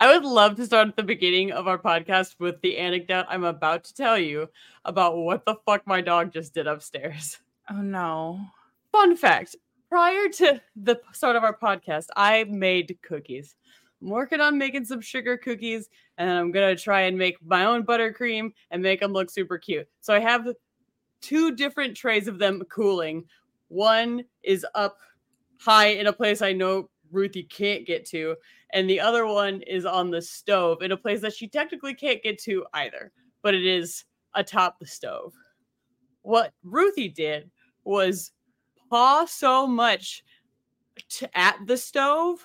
I would love to start at the beginning of our podcast with the anecdote I'm about to tell you about what the fuck my dog just did upstairs. Oh no. Fun fact prior to the start of our podcast, I made cookies. I'm working on making some sugar cookies and I'm going to try and make my own buttercream and make them look super cute. So I have two different trays of them cooling. One is up high in a place I know Ruthie can't get to, and the other one is on the stove in a place that she technically can't get to either, but it is atop the stove. What Ruthie did was paw so much to, at the stove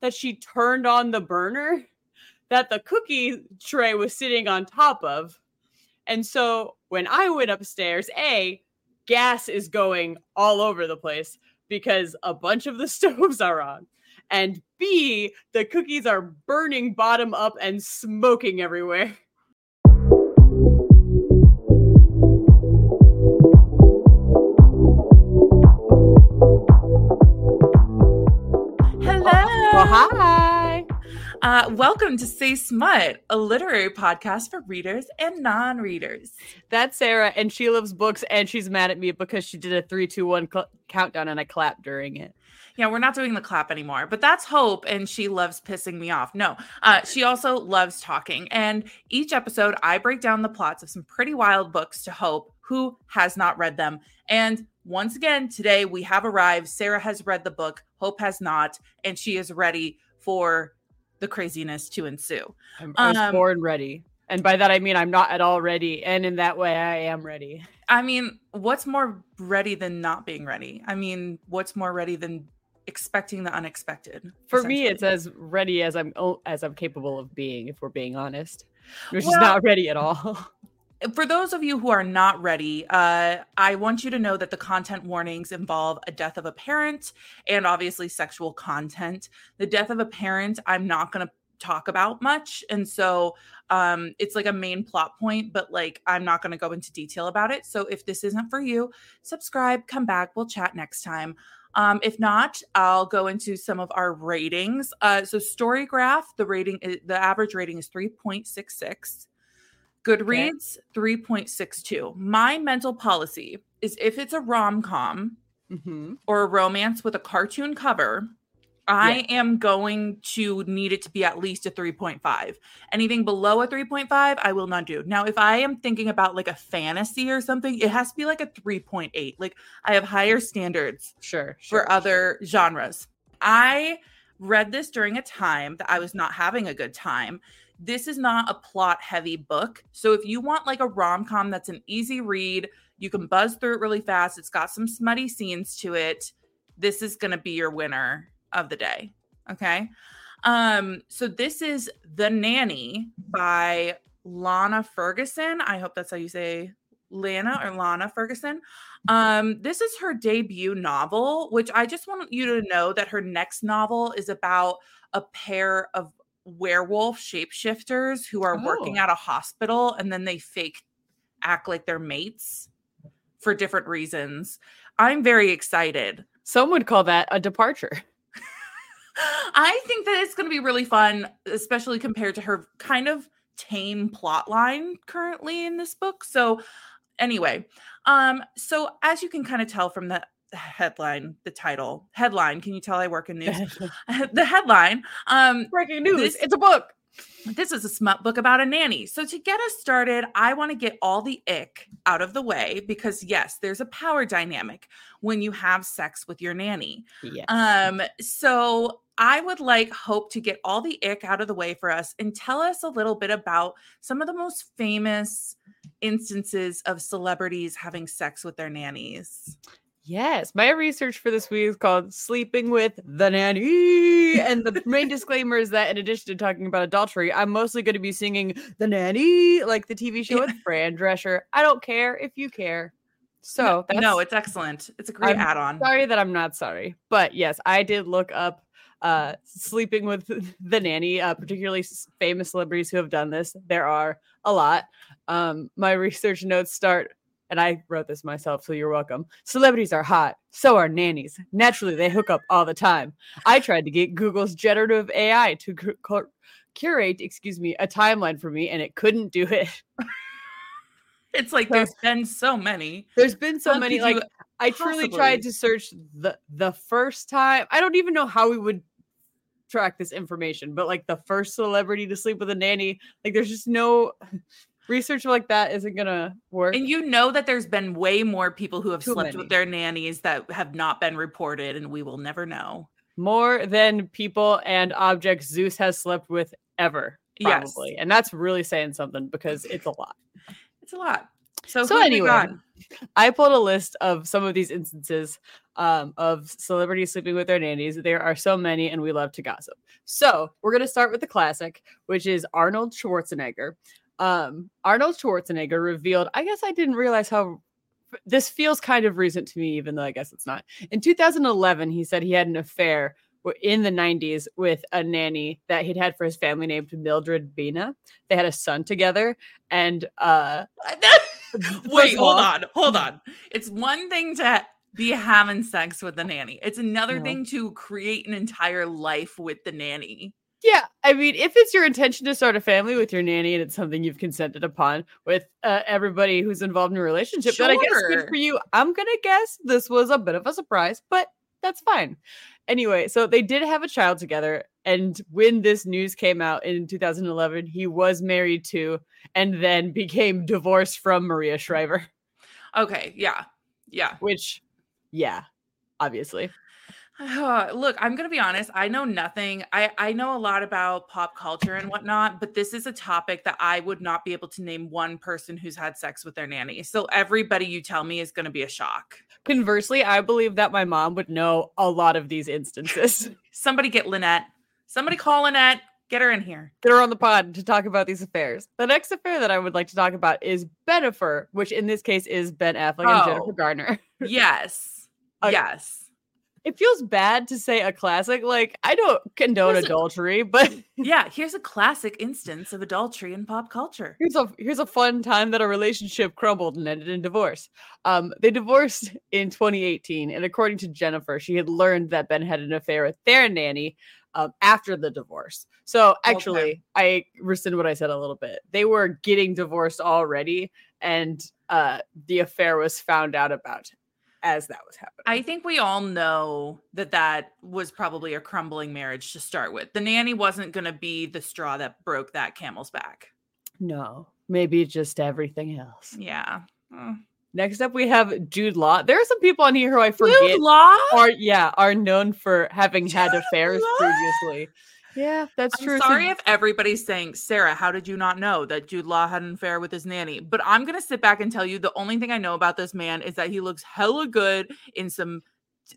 that she turned on the burner that the cookie tray was sitting on top of. And so when I went upstairs, A, gas is going all over the place because a bunch of the stoves are on. And B, the cookies are burning bottom up and smoking everywhere. Uh, welcome to Say Smut, a literary podcast for readers and non readers. That's Sarah, and she loves books, and she's mad at me because she did a three, two, one cl- countdown, and I clapped during it. Yeah, we're not doing the clap anymore, but that's Hope, and she loves pissing me off. No, uh, she also loves talking. And each episode, I break down the plots of some pretty wild books to Hope, who has not read them. And once again, today we have arrived. Sarah has read the book, Hope has not, and she is ready for the craziness to ensue. I'm, I was Um, born ready. And by that, I mean I'm not at all ready. And in that way, I am ready. I mean, what's more ready than not being ready? I mean, what's more ready than expecting the unexpected? For me, it's as ready as I'm as I'm capable of being, if we're being honest. Which Well- is not ready at all. For those of you who are not ready, uh, I want you to know that the content warnings involve a death of a parent and obviously sexual content. The death of a parent, I'm not going to talk about much. And so um, it's like a main plot point, but like I'm not going to go into detail about it. So if this isn't for you, subscribe, come back. We'll chat next time. Um, if not, I'll go into some of our ratings. Uh, so Storygraph, the rating, the average rating is 3.66. Goodreads, 3.62. My mental policy is if it's a rom com Mhm. or a romance with a cartoon cover, I am going to need it to be at least a 3.5. Anything below a 3.5, I will not do. Now, if I am thinking about like a fantasy or something, it has to be like a 3.8. Like I have higher standards Sure. for sure, other genres. I read this during a time that I was not having a good time. This is not a plot heavy book. So if you want like a rom com that's an easy read, you can buzz through it really fast. It's got some smutty scenes to it. This is going to be your winner of the day. Okay. Um, so this is The Nanny by Lana Ferguson. I hope that's how you say Lana or Lana Ferguson. Um, this is her debut novel, which I just want you to know that her next novel is about a pair of werewolf shapeshifters who are working Oh. at a hospital and then they fake act like they're mates for different reasons. I'm very excited. Some would call that a departure. I think that it's going to be really fun, especially compared to her kind of tame plot line currently in this book. So, anyway, um, so as you can kind of tell from the headline, the title, headline, can you tell I work in news? the headline, um, Breaking news. This- it's a book. this is a smut book about a nanny. So to get us started, I want to get all the ick out of the way because yes, there's a power dynamic when you have sex with your nanny. Yes. Um, so I would like Hope to get all the ick out of the way for us and tell us a little bit about some of the most famous instances of celebrities having sex with their nannies. Yes, my research for this week is called Sleeping with the Nanny. And the main disclaimer is that in addition to talking about adultery, I'm mostly going to be singing The Nanny, like the TV show with Fran Drescher. I don't care if you care. So that's no, it's excellent. It's a great add-on. sorry that I'm not sorry. But yes, I did look up uh sleeping with the nanny, uh, particularly famous celebrities who have done this. There are a lot. Um, my research notes start and I wrote this myself, so you're welcome. Celebrities are hot, so are nannies. Naturally, they hook up all the time. I tried to get Google's generative AI to cr- curate, excuse me, a timeline for me, and it couldn't do it. It's like So- there's been so many. There's been so How many you like I truly tried to search the the first time. I don't even know how we would track this information, but like the first celebrity to sleep with a nanny, like there's just no research like that isn't gonna work. And you know that there's been way more people who have Too slept many. with their nannies that have not been reported, and we will never know. More than people and objects Zeus has slept with ever, Yes. probably. And that's really saying something because it's a lot. It's a lot. So, So who have we anyway. I pulled a list of some of these instances um, of celebrities sleeping with their nannies. There are so many, and we love to gossip. So we're going to start with the classic, which is Arnold Schwarzenegger. Um, Arnold Schwarzenegger revealed, I guess I didn't realize how this feels kind of recent to me, even though I guess it's not. In 2011, he said he had an affair in the 90s with a nanny that he'd had for his family named Mildred Baena. They had a son together, and uh, Wait, hold on, hold on. It's one thing to be having sex with the nanny. It's another No. thing to create an entire life with the nanny. Yeah, I mean, if it's your intention to start a family with your nanny and it's something you've consented upon with uh, everybody who's involved in a relationship, then I guess good for you. I'm gonna guess this was a bit of a surprise, but that's fine. Anyway, so they did have a child together, and when this news came out in 2011, he was married to and then became divorced from Maria Shriver, Okay, yeah, yeah. which, yeah, obviously. Look, I'm gonna be honest. I know nothing. I I know a lot about pop culture and whatnot, but this is a topic that I would not be able to name one person who's had sex with their nanny. So everybody you tell me is gonna be a shock. Conversely, I believe that my mom would know a lot of these instances. Somebody get Lynette. Somebody call Lynette. Get her in here. get her on the pod to talk about these affairs. The next affair that I would like to talk about is Bennifer, which in this case is Ben Affleck and oh. Jennifer Oh. Garner. Yes. Okay. Yes. It feels bad to say a classic. Like I don't condone Listen- adultery, but Yeah. Here's a classic instance of adultery in pop culture. here's a here's a fun time that a relationship crumbled and ended in divorce. Um, they divorced in 2018, and according to Jennifer, she had learned that Ben had an affair with their nanny um, after the divorce. So actually, I rescind what I said a little bit. They were getting divorced already, and uh, the affair was found out about as that was happening. I think we all know that that was probably a crumbling marriage to start with. The nanny wasn't going to be the straw that broke that camel's back. no, maybe just everything else. Yeah. Mm. Next up, we have Jude Law. There are some people on here who I forget. Jude Law? are yeah are known for having had affairs Law? previously. Yeah, that's I'm true. So- sorry if everybody's saying, Sarah, how did you not know that Jude Law had an affair with his nanny? But I'm gonna sit back and tell you the only thing I know about this man is that he looks hella good in some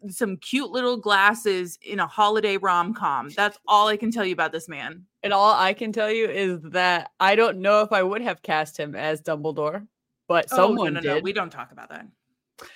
some cute little glasses in a holiday rom com. That's all I can tell you about this man. and all I can tell you is that I don't know if I would have cast him as Dumbledore, but Oh, someone no, no, no. did. We don't talk about that.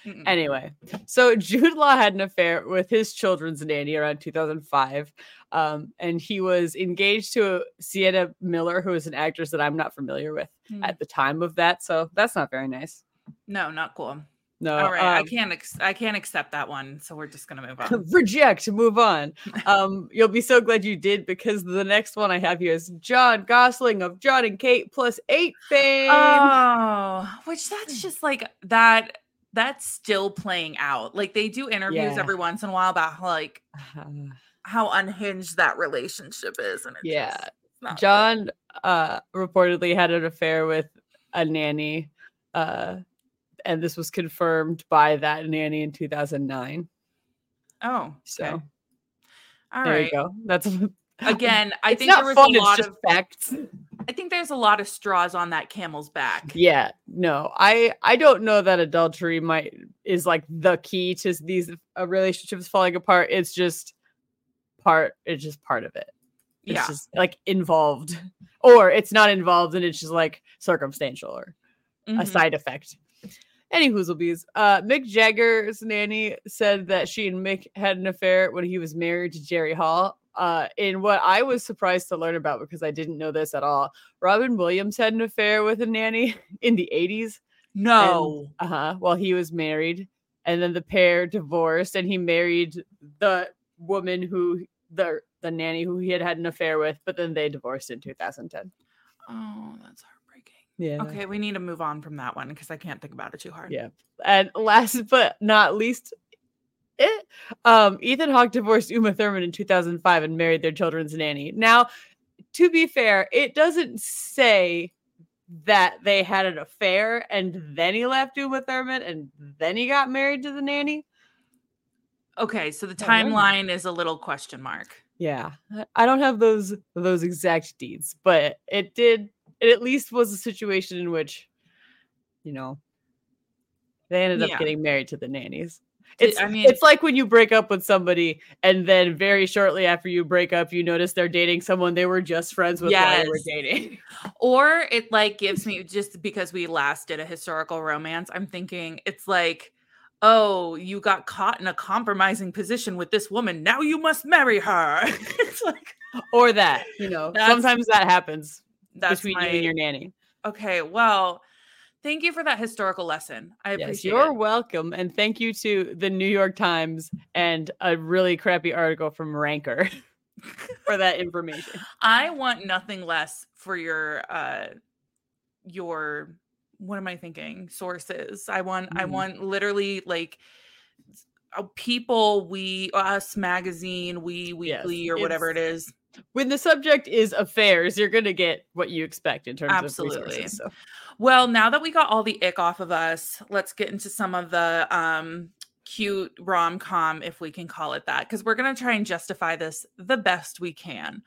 Mm-mm. Anyway, so Jude Law had an affair with his children's nanny around 2005. Um, and he was engaged to Sienna Miller, who is an actress that I'm not familiar with Mm. at the time of that. So that's not very nice. no, not cool. No, All right, I um, can't. Ex- I can't accept that one. So we're just gonna move on. reject move on um you'll be so glad you did because the next one i have here is john gosselin of john and kate plus eight fame Oh, which that's just like that. That's still playing out. Like they do interviews Yeah. every once in a while about like Uh, how unhinged that relationship is, and Yeah. just- john uh reportedly had an affair with a nanny uh and this was confirmed by that nanny in 2009 good. Oh, so okay. all there right. you go that's Again, I think not there was fun a lot of. facts I think there's a lot of straws on that camel's back. yeah no i i don't know that adultery might is like the key to these uh, relationships falling apart it's just part it's just part of it it's Yeah. just like involved or it's not involved and it's just like circumstantial or a Mhm. side effect any bees. uh mick jagger's nanny said that she and mick had an affair when he was married to jerry hall uh in what i was surprised to learn about because i didn't know this at all robin williams had an affair with a nanny in the 80s No. uh-huh while he was married and then the pair divorced and he married the woman who the the nanny who he had had an affair with, but then they divorced in 2010. Oh, that's heartbreaking. Yeah. Okay, we need to move on from that one because I can't think about it too hard. Yeah. And last but not least, um, Ethan Hawke divorced Uma Thurman in 2005 and married their children's nanny. Now, to be fair, it doesn't say that they had an affair and then he left Uma Thurman and then he got married to the nanny. Okay, so the Yeah, why not? timeline is a little question mark. Yeah, I- I don't have those those exact deeds, but it did. It at least was a situation in which, you know, they ended Yeah. up getting married to the nannies. It's I mean- it's like when you break up with somebody and then very shortly after you break up, you notice they're dating someone they were just friends with while they were dating. Or it like gives me just because we last did a historical romance, I'm thinking it's like, oh, you got caught in a compromising position with this woman. Now you must marry her. it's like or that, you know, sometimes that happens between my, you and your nanny. Okay, well, thank you for that historical lesson. I appreciate. Yes, appreciate you're it. welcome. And thank you to the New York Times and a really crappy article from Ranker for that information. I want nothing less for your uh your what am I thinking? Sources. I want I Mhm. want literally like uh, people we us magazine we Yes, weekly or whatever it's- When the subject is affairs, you're going to get what you expect in terms Absolutely. of resources. So. Well now that we got all the ick off of us let's get into some of the um cute rom-com if we can call it that because we're going to try and justify this the best we can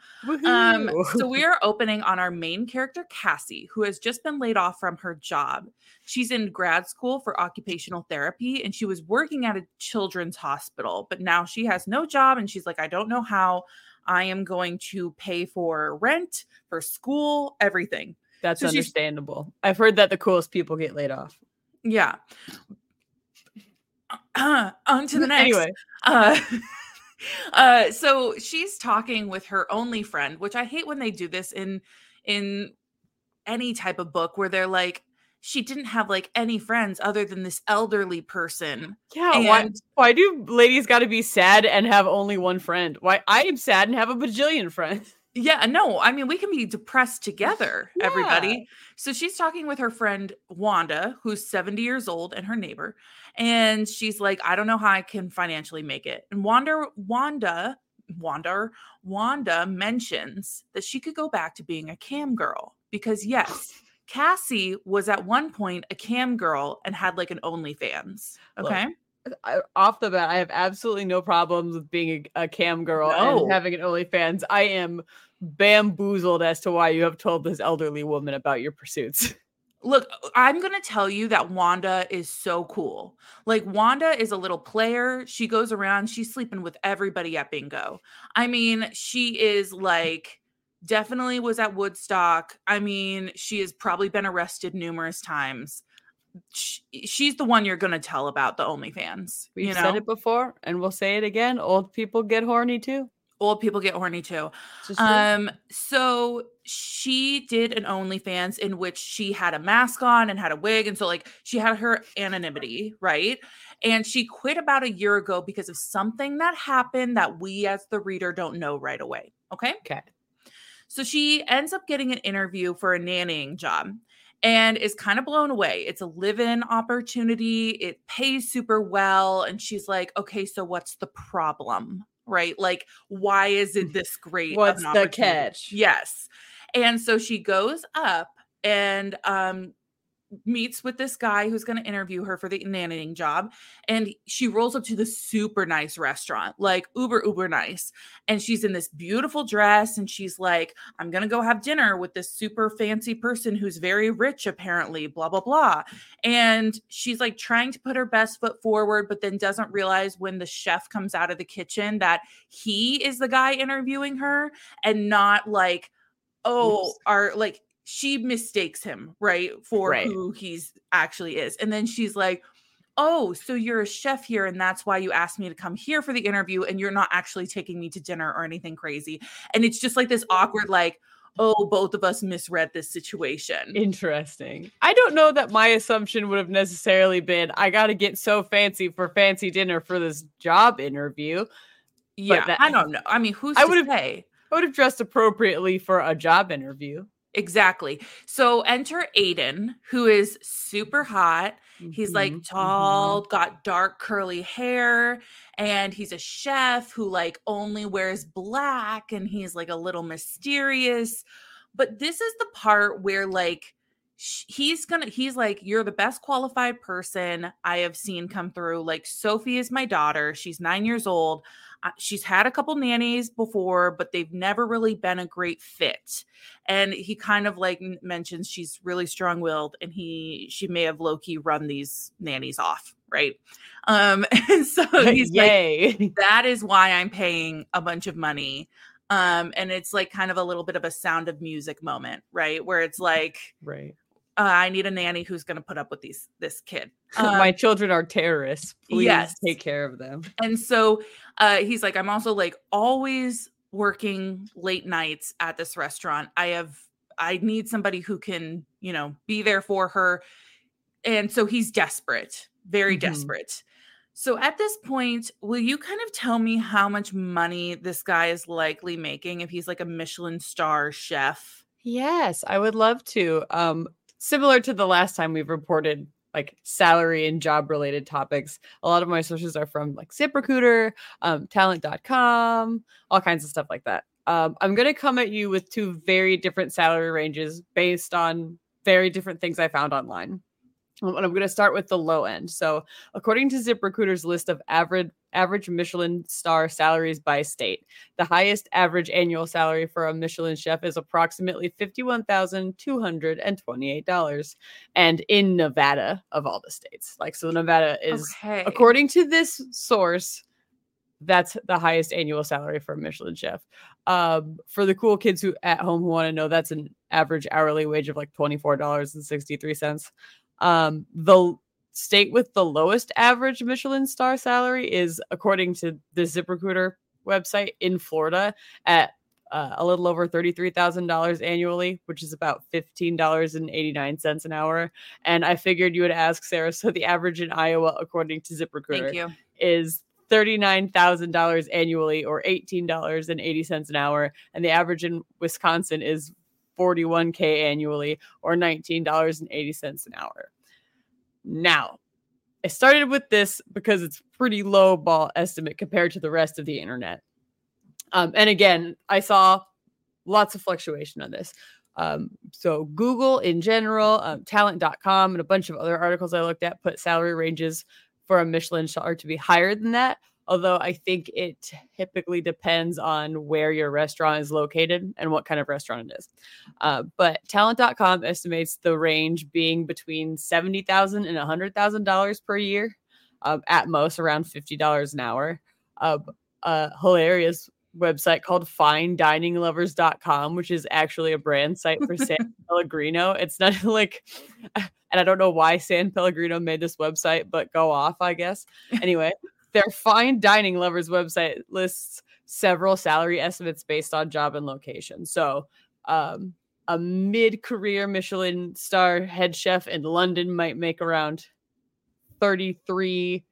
Um, so we are opening on our main character, Cassie, who has just been laid off from her job. She's in grad school for occupational therapy and she was working at a children's hospital, but now she has no job and she's like, I don't know how I am going to pay for rent, for school, everything. That's so understandable. I've heard that the coolest people get laid off. Yeah. on to the next. Anyway, uh, uh so she's talking with her only friend which i hate when they do this in in any type of book where they're like she didn't have like any friends other than this elderly person yeah, why, why do ladies got to be sad and have only one friend? Why I am sad and have a bajillion friends. yeah no i mean we can be depressed together Yeah. everybody. So she's talking with her friend wanda who's 70 years old and her neighbor and she's like i don't know how i can financially make it. And wanda wanda wanda wanda mentions that she could go back to being a cam girl because yes cassie was at one point a cam girl and had like an onlyfans okay? I, off the bat, I have absolutely no problems with being a, a cam girl No. and having an OnlyFans. I am bamboozled as to why you have told this elderly woman about your pursuits. Look, I'm going to tell you that Wanda is so cool. Like, Wanda is a little player. She goes around, she's sleeping with everybody at bingo. I mean, she is like, definitely was at Woodstock. I mean, she has probably been arrested numerous times. Sh- She's the one you're going to tell about the OnlyFans. We've you know, said it before and we'll say it again. Old people get horny too. old people get horny too. It's just true. Um, so she did an OnlyFans in which she had a mask on and had a wig, and so like she had her anonymity, right? And she quit about a year ago because of something that happened that we as the reader don't know right away. Okay. okay. So she ends up getting an interview for a nannying job and is kind of blown away. It's a live in opportunity, it pays super well. And she's like, okay, so what's the problem? Right? Like, why is it this great? What's the catch? Yes. And so she goes up and um meets with this guy who's going to interview her for the nannying job and she rolls up to the super nice restaurant like uber uber nice and she's in this beautiful dress and she's like i'm going to go have dinner with this super fancy person who's very rich apparently blah blah blah and she's like trying to put her best foot forward but then doesn't realize when the chef comes out of the kitchen that he is the guy interviewing her and not like oh are like she mistakes him right for Right. who he's actually is and then she's like oh so you're a chef here and that's why you asked me to come here for the interview and you're not actually taking me to dinner or anything crazy and it's just like this awkward like oh both of us misread this situation Interesting. I don't know that my assumption would have necessarily been I got to get so fancy for fancy dinner for this job interview. Yeah, that- I don't know. I mean, who's I would've- say? I would have dressed appropriately for a job interview. Exactly. So enter Aiden, who is super hot. He's like Mhm, tall, got dark curly hair, and he's a chef who like only wears black and he's like a little mysterious. But this is the part where like he's gonna he's like you're the best qualified person I have seen come through. Like Sophie is my daughter. She's 9 years old. She's had a couple nannies before, but they've never really been a great fit. And he kind of like mentions she's really strong-willed and he she may have low-key run these nannies off right? Um and so he's like that is why i'm paying a bunch of money. Um and it's like kind of a little bit of a sound of music moment right? Where it's like right. Uh, i need a nanny who's going to put up with these this kid Um, My children are terrorists. Please yes. take care of them. And so uh, he's like, I'm also like always working late nights at this restaurant. I have, I need somebody who can, you know, be there for her. And so he's desperate, very Mhm. desperate. So at this point, will you kind of tell me how much money this guy is likely making if he's like a Michelin star chef? Yes, I would love to. Um, similar to the last time we've reported like salary and job related topics, a lot of my sources are from like ZipRecruiter, um, talent.com, all kinds of stuff like that. Um, I'm going to come at you with two very different salary ranges based on very different things I found online. And I'm going to start with the low end. So, according to ZipRecruiter's list of average average Michelin star salaries by state, the highest average annual salary for a Michelin chef is approximately $51,228. And in Nevada, of all the states, like, so Nevada is, okay. according to this source, that's the highest annual salary for a Michelin chef. Um, for the cool kids who at home who want to know, that's an average hourly wage of like $24.63. Um, the state with the lowest average Michelin star salary is, according to the ZipRecruiter website, in Florida at uh, a little over $33,000 annually, which is about $15.89 an hour. And I figured you would ask, Sarah. So the average in Iowa, according to ZipRecruiter, is $39,000 annually or $18.80 an hour. And the average in Wisconsin is 41K annually or $19.80 an hour. Now, I started with this because it's pretty low ball estimate compared to the rest of the internet. Um, and again, I saw lots of fluctuation on this. Um, so Google in general, um, talent.com, and a bunch of other articles I looked at put salary ranges for a Michelin star to be higher than that. Although I think it typically depends on where your restaurant is located and what kind of restaurant it is. Uh, but talent.com estimates the range being between 70,000 and $100,000 per year, uh, at most around $50 an hour. Uh, a hilarious website called finedininglovers.com, which is actually a brand site for San Pellegrino. It's not like, and I don't know why San Pellegrino made this website, but go off, I guess. Anyway, their Fine Dining Lovers website lists several salary estimates based on job and location. So, um, a mid-career Michelin star head chef in London might make around thirty-three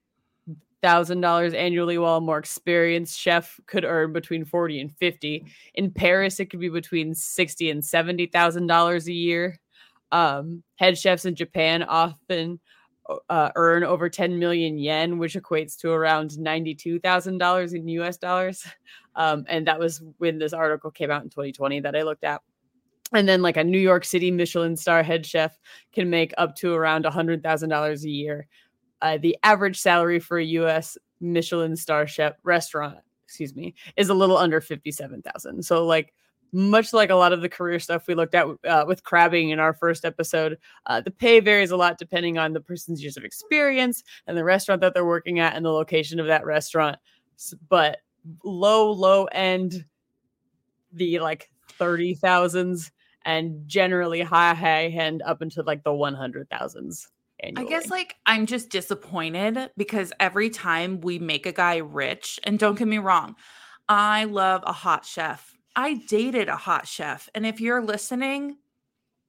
thousand dollars annually, while a more experienced chef could earn between forty and fifty. In Paris, it could be between sixty and seventy thousand dollars a year. Um, head chefs in Japan often uh, earn over 10 million yen, which equates to around $92,000 in US dollars. Um, and that was when this article came out in 2020 that I looked at. And then, like a New York City Michelin star head chef can make up to around $100,000 a year. Uh, the average salary for a US Michelin star chef restaurant, excuse me, is a little under 57,000. So, like, much like a lot of the career stuff we looked at uh, with crabbing in our first episode, uh, the pay varies a lot depending on the person's years of experience and the restaurant that they're working at and the location of that restaurant. But low, low end, the like 30,000s and generally high, high end up into like the 100,000s. I guess like I'm just disappointed because every time we make a guy rich, and don't get me wrong, I love a hot chef. I dated a hot chef, and if you're listening,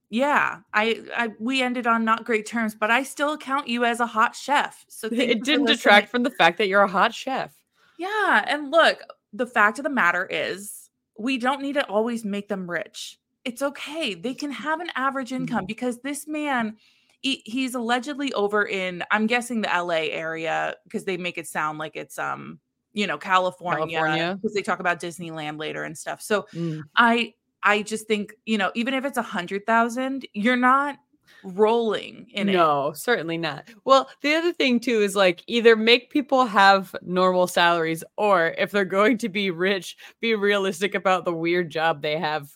yeah, I, I we ended on not great terms, but I still count you as a hot chef. So it didn't detract from the fact that you're a hot chef. Yeah, and look, the fact of the matter is, we don't need to always make them rich. It's okay. They can have an average income Mhm. because this man, he, he's allegedly over in, I'm guessing the LA area because they make it sound like it's, um, you know, California because they talk about Disneyland later and stuff. So Mm. I, I just think, you know, even if it's a hundred thousand, you're not rolling in it. no, certainly not. Well, the other thing too is like either make people have normal salaries, or if they're going to be rich, be realistic about the weird job they have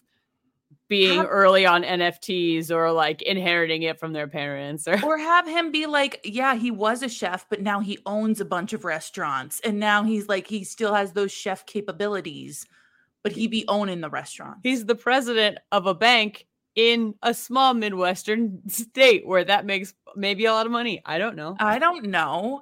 being Have- early on NFTs or like inheriting it from their parents or or have him be like yeah he was a chef but now he owns a bunch of restaurants and now he's like he still has those chef capabilities but he be owning the restaurant he's the president of a bank in a small midwestern state where that makes maybe a lot of money. I don't know. i don't know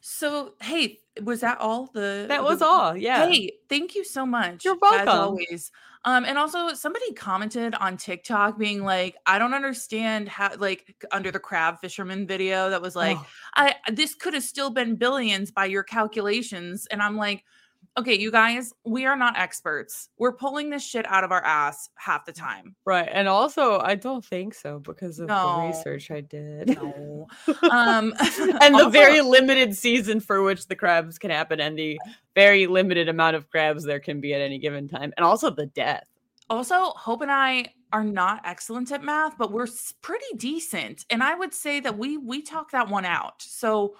so hey was that all the that was the- all. Yeah. Hey, thank you so much. You're As welcome. always. Um, and also somebody commented on TikTok being like, I don't understand how like under the crab fisherman video that was like, Oh, I this could have still been billions by your calculations. And I'm like, okay, you guys, we are not experts. We're pulling this shit out of our ass half the time. right. And also, I don't think so because of No. the research I did. No. um and the also- very limited season for which the crabs can happen and the very limited amount of crabs there can be at any given time and also the death Also, Hope and I are not excellent at math, but we're pretty decent. And I would say that we we talk that one out. So,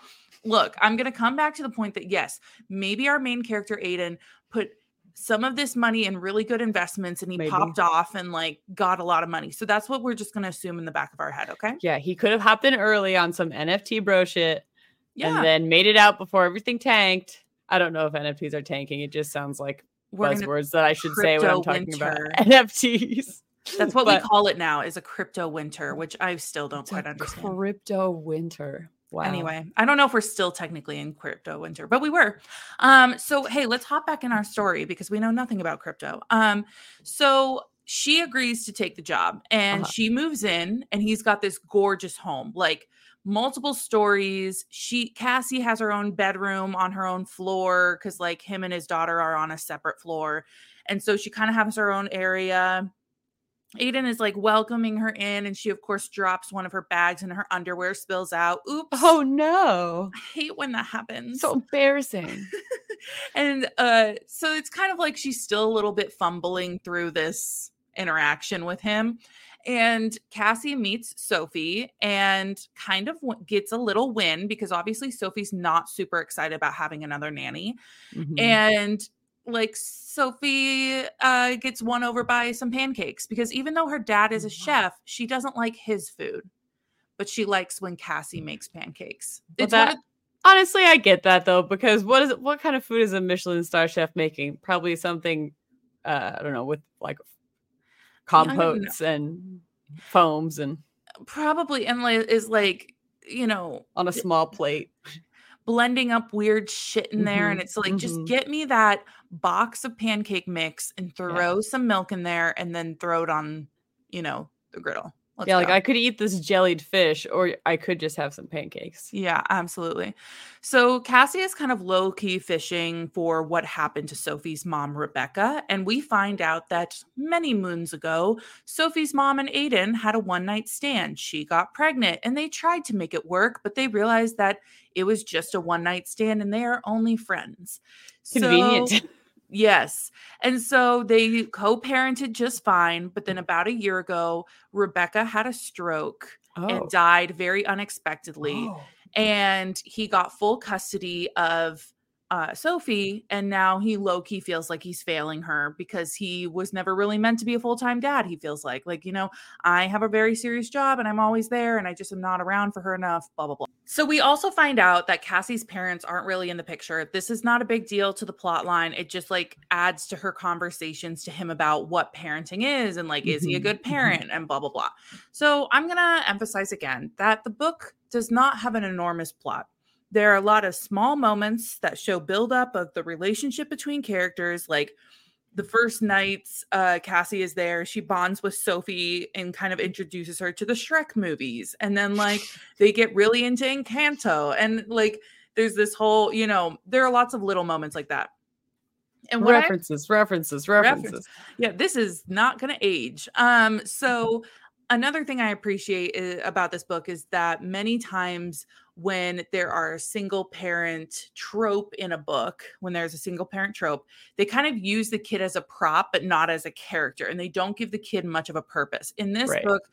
look, I'm going to come back to the point that yes, maybe our main character Aiden put some of this money in really good investments and he Maybe. popped off and like got a lot of money. So that's what we're just going to assume in the back of our head, okay? yeah he could have hopped in early on some nft bro shit Yeah. and then made it out before everything tanked i don't know if nfts are tanking it just sounds like we're buzzwords that i should say when i'm talking about nfts that's what but- we call it now is a crypto winter, which I still don't quite understand. crypto winter wow Anyway, I don't know if we're still technically in crypto winter, but we were. Um, so hey, let's hop back in our story because we know nothing about crypto. Um, so she agrees to take the job and Uh-huh. she moves in, and he's got this gorgeous home, like multiple stories. She Cassie has her own bedroom on her own floor because like him and his daughter are on a separate floor. And so she kind of has her own area. Aiden is like welcoming her in, and she, of course, drops one of her bags and her underwear spills out. Oops. oh no I hate when that happens. so embarrassing and uh, so it's kind of like she's still a little bit fumbling through this interaction with him. And Cassie meets Sophie and kind of w- gets a little win because obviously Sophie's not super excited about having another nanny. Mhm. And like Sophie uh, gets won over by some pancakes because even though her dad is a Wow. chef, she doesn't like his food, but she likes when Cassie makes pancakes. Well, It's that- of- Honestly, I get that though, because what is what kind of food is a Michelin star chef making? Probably something uh I don't know, with like compotes and foams and probably and like is like you know on a small plate. Blending up weird shit in there and Mhm, it's like just mhm. get me that box of pancake mix and throw some milk in there and then throw it on you know the griddle Let's yeah, like. I could eat this jellied fish or I could just have some pancakes. Yeah, absolutely. So Cassie is kind of low key fishing for what happened to Sophie's mom, Rebecca. And we find out that many moons ago, Sophie's mom and Aiden had a one night stand. She got pregnant and they tried to make it work, but they realized that it was just a one night stand and they are only friends. Convenient. So- Yes. And so they co parented just fine. But then about a year ago, Rebecca had a stroke oh. and died very unexpectedly Oh. and he got full custody of uh, Sophie, and now he low key feels like he's failing her because he was never really meant to be a full time dad. He feels like, like, you know, I have a very serious job and I'm always there and I just am not around for her enough, blah, blah, blah. So we also find out that Cassie's parents aren't really in the picture. This is not a big deal to the plot line. It just like adds to her conversations to him about what parenting is and like, is he a Mhm, good mhm. parent and blah, blah, blah. So I'm going to emphasize again that the book does not have an enormous plot. There are a lot of small moments that show buildup of the relationship between characters. Like the first nights uh, Cassie is there, she bonds with Sophie and kind of introduces her to the Shrek movies. And then, like, they get really into Encanto. And, like, there's this whole, you know, there are lots of little moments like that. And what I- references, references, references. yeah, this is not going to age. Um, so another thing I appreciate i- about this book is that many times when there are a single parent trope in a book, when there's a single parent trope, they kind of use the kid as a prop, but not as a character, and they don't give the kid much of a purpose. In this Right. book,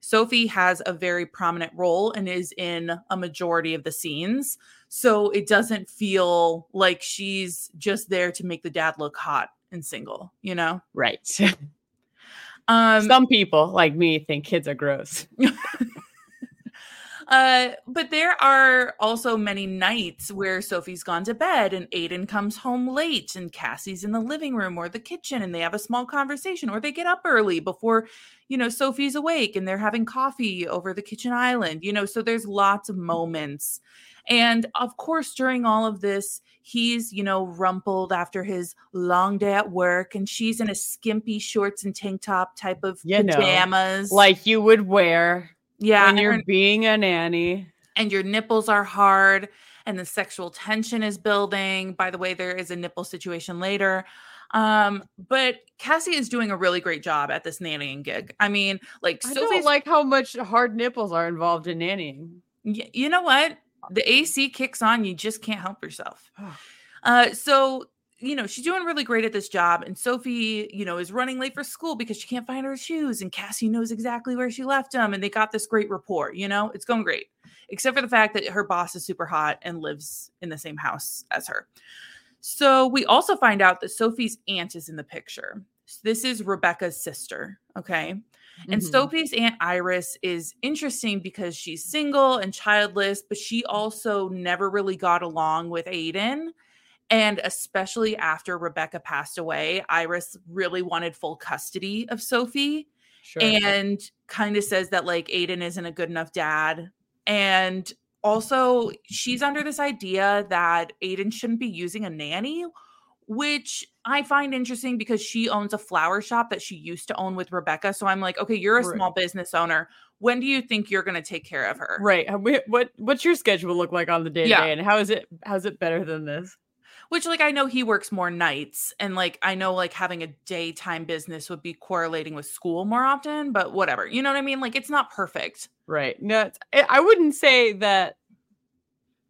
Sophie has a very prominent role and is in a majority of the scenes. So it doesn't feel like she's just there to make the dad look hot and single, you know? Right. Um Some people like me think kids are gross. Uh, but there are also many nights where Sophie's gone to bed and Aiden comes home late and Cassie's in the living room or the kitchen and they have a small conversation or they get up early before, you know, Sophie's awake and they're having coffee over the kitchen island, you know, so there's lots of moments. And of course, during all of this, he's, you know, rumpled after his long day at work and she's in a skimpy shorts and tank top type of You know, pajamas. Like you would wear yeah, when you're being a nanny. and your nipples are hard and the sexual tension is building. By the way, there is a nipple situation later. Um, but Cassie is doing a really great job at this nannying gig. I mean, like I Sophie's don't like how much hard nipples are involved in nannying. y- you know what? The AC kicks on, you just can't help yourself. Uh, so you know she's doing really great at this job, and Sophie, you know, is running late for school because she can't find her shoes, and Cassie knows exactly where she left them, and they got this great rapport. You know, it's going great, except for the fact that her boss is super hot and lives in the same house as her. So we also find out that Sophie's aunt is in the picture. So this is Rebecca's sister. Okay. And Mhm. Sophie's Aunt Iris is interesting because she's single and childless, but she also never really got along with Aiden. And especially after Rebecca passed away, Iris really wanted full custody of Sophie Sure. and kind of says that like Aiden isn't a good enough dad. And also, she's under this idea that Aiden shouldn't be using a nanny, which I find interesting because she owns a flower shop that she used to own with Rebecca. So I'm like, okay, you're a Right. small business owner. When do you think you're going to take care of her? right. What what's your schedule look like on the day to day, and how is it how's it better than this? Which, like, I know he works more nights, and like, I know like having a daytime business would be correlating with school more often, but whatever. You know what I mean? Like, it's not perfect. Right. No, it's- I I wouldn't say that.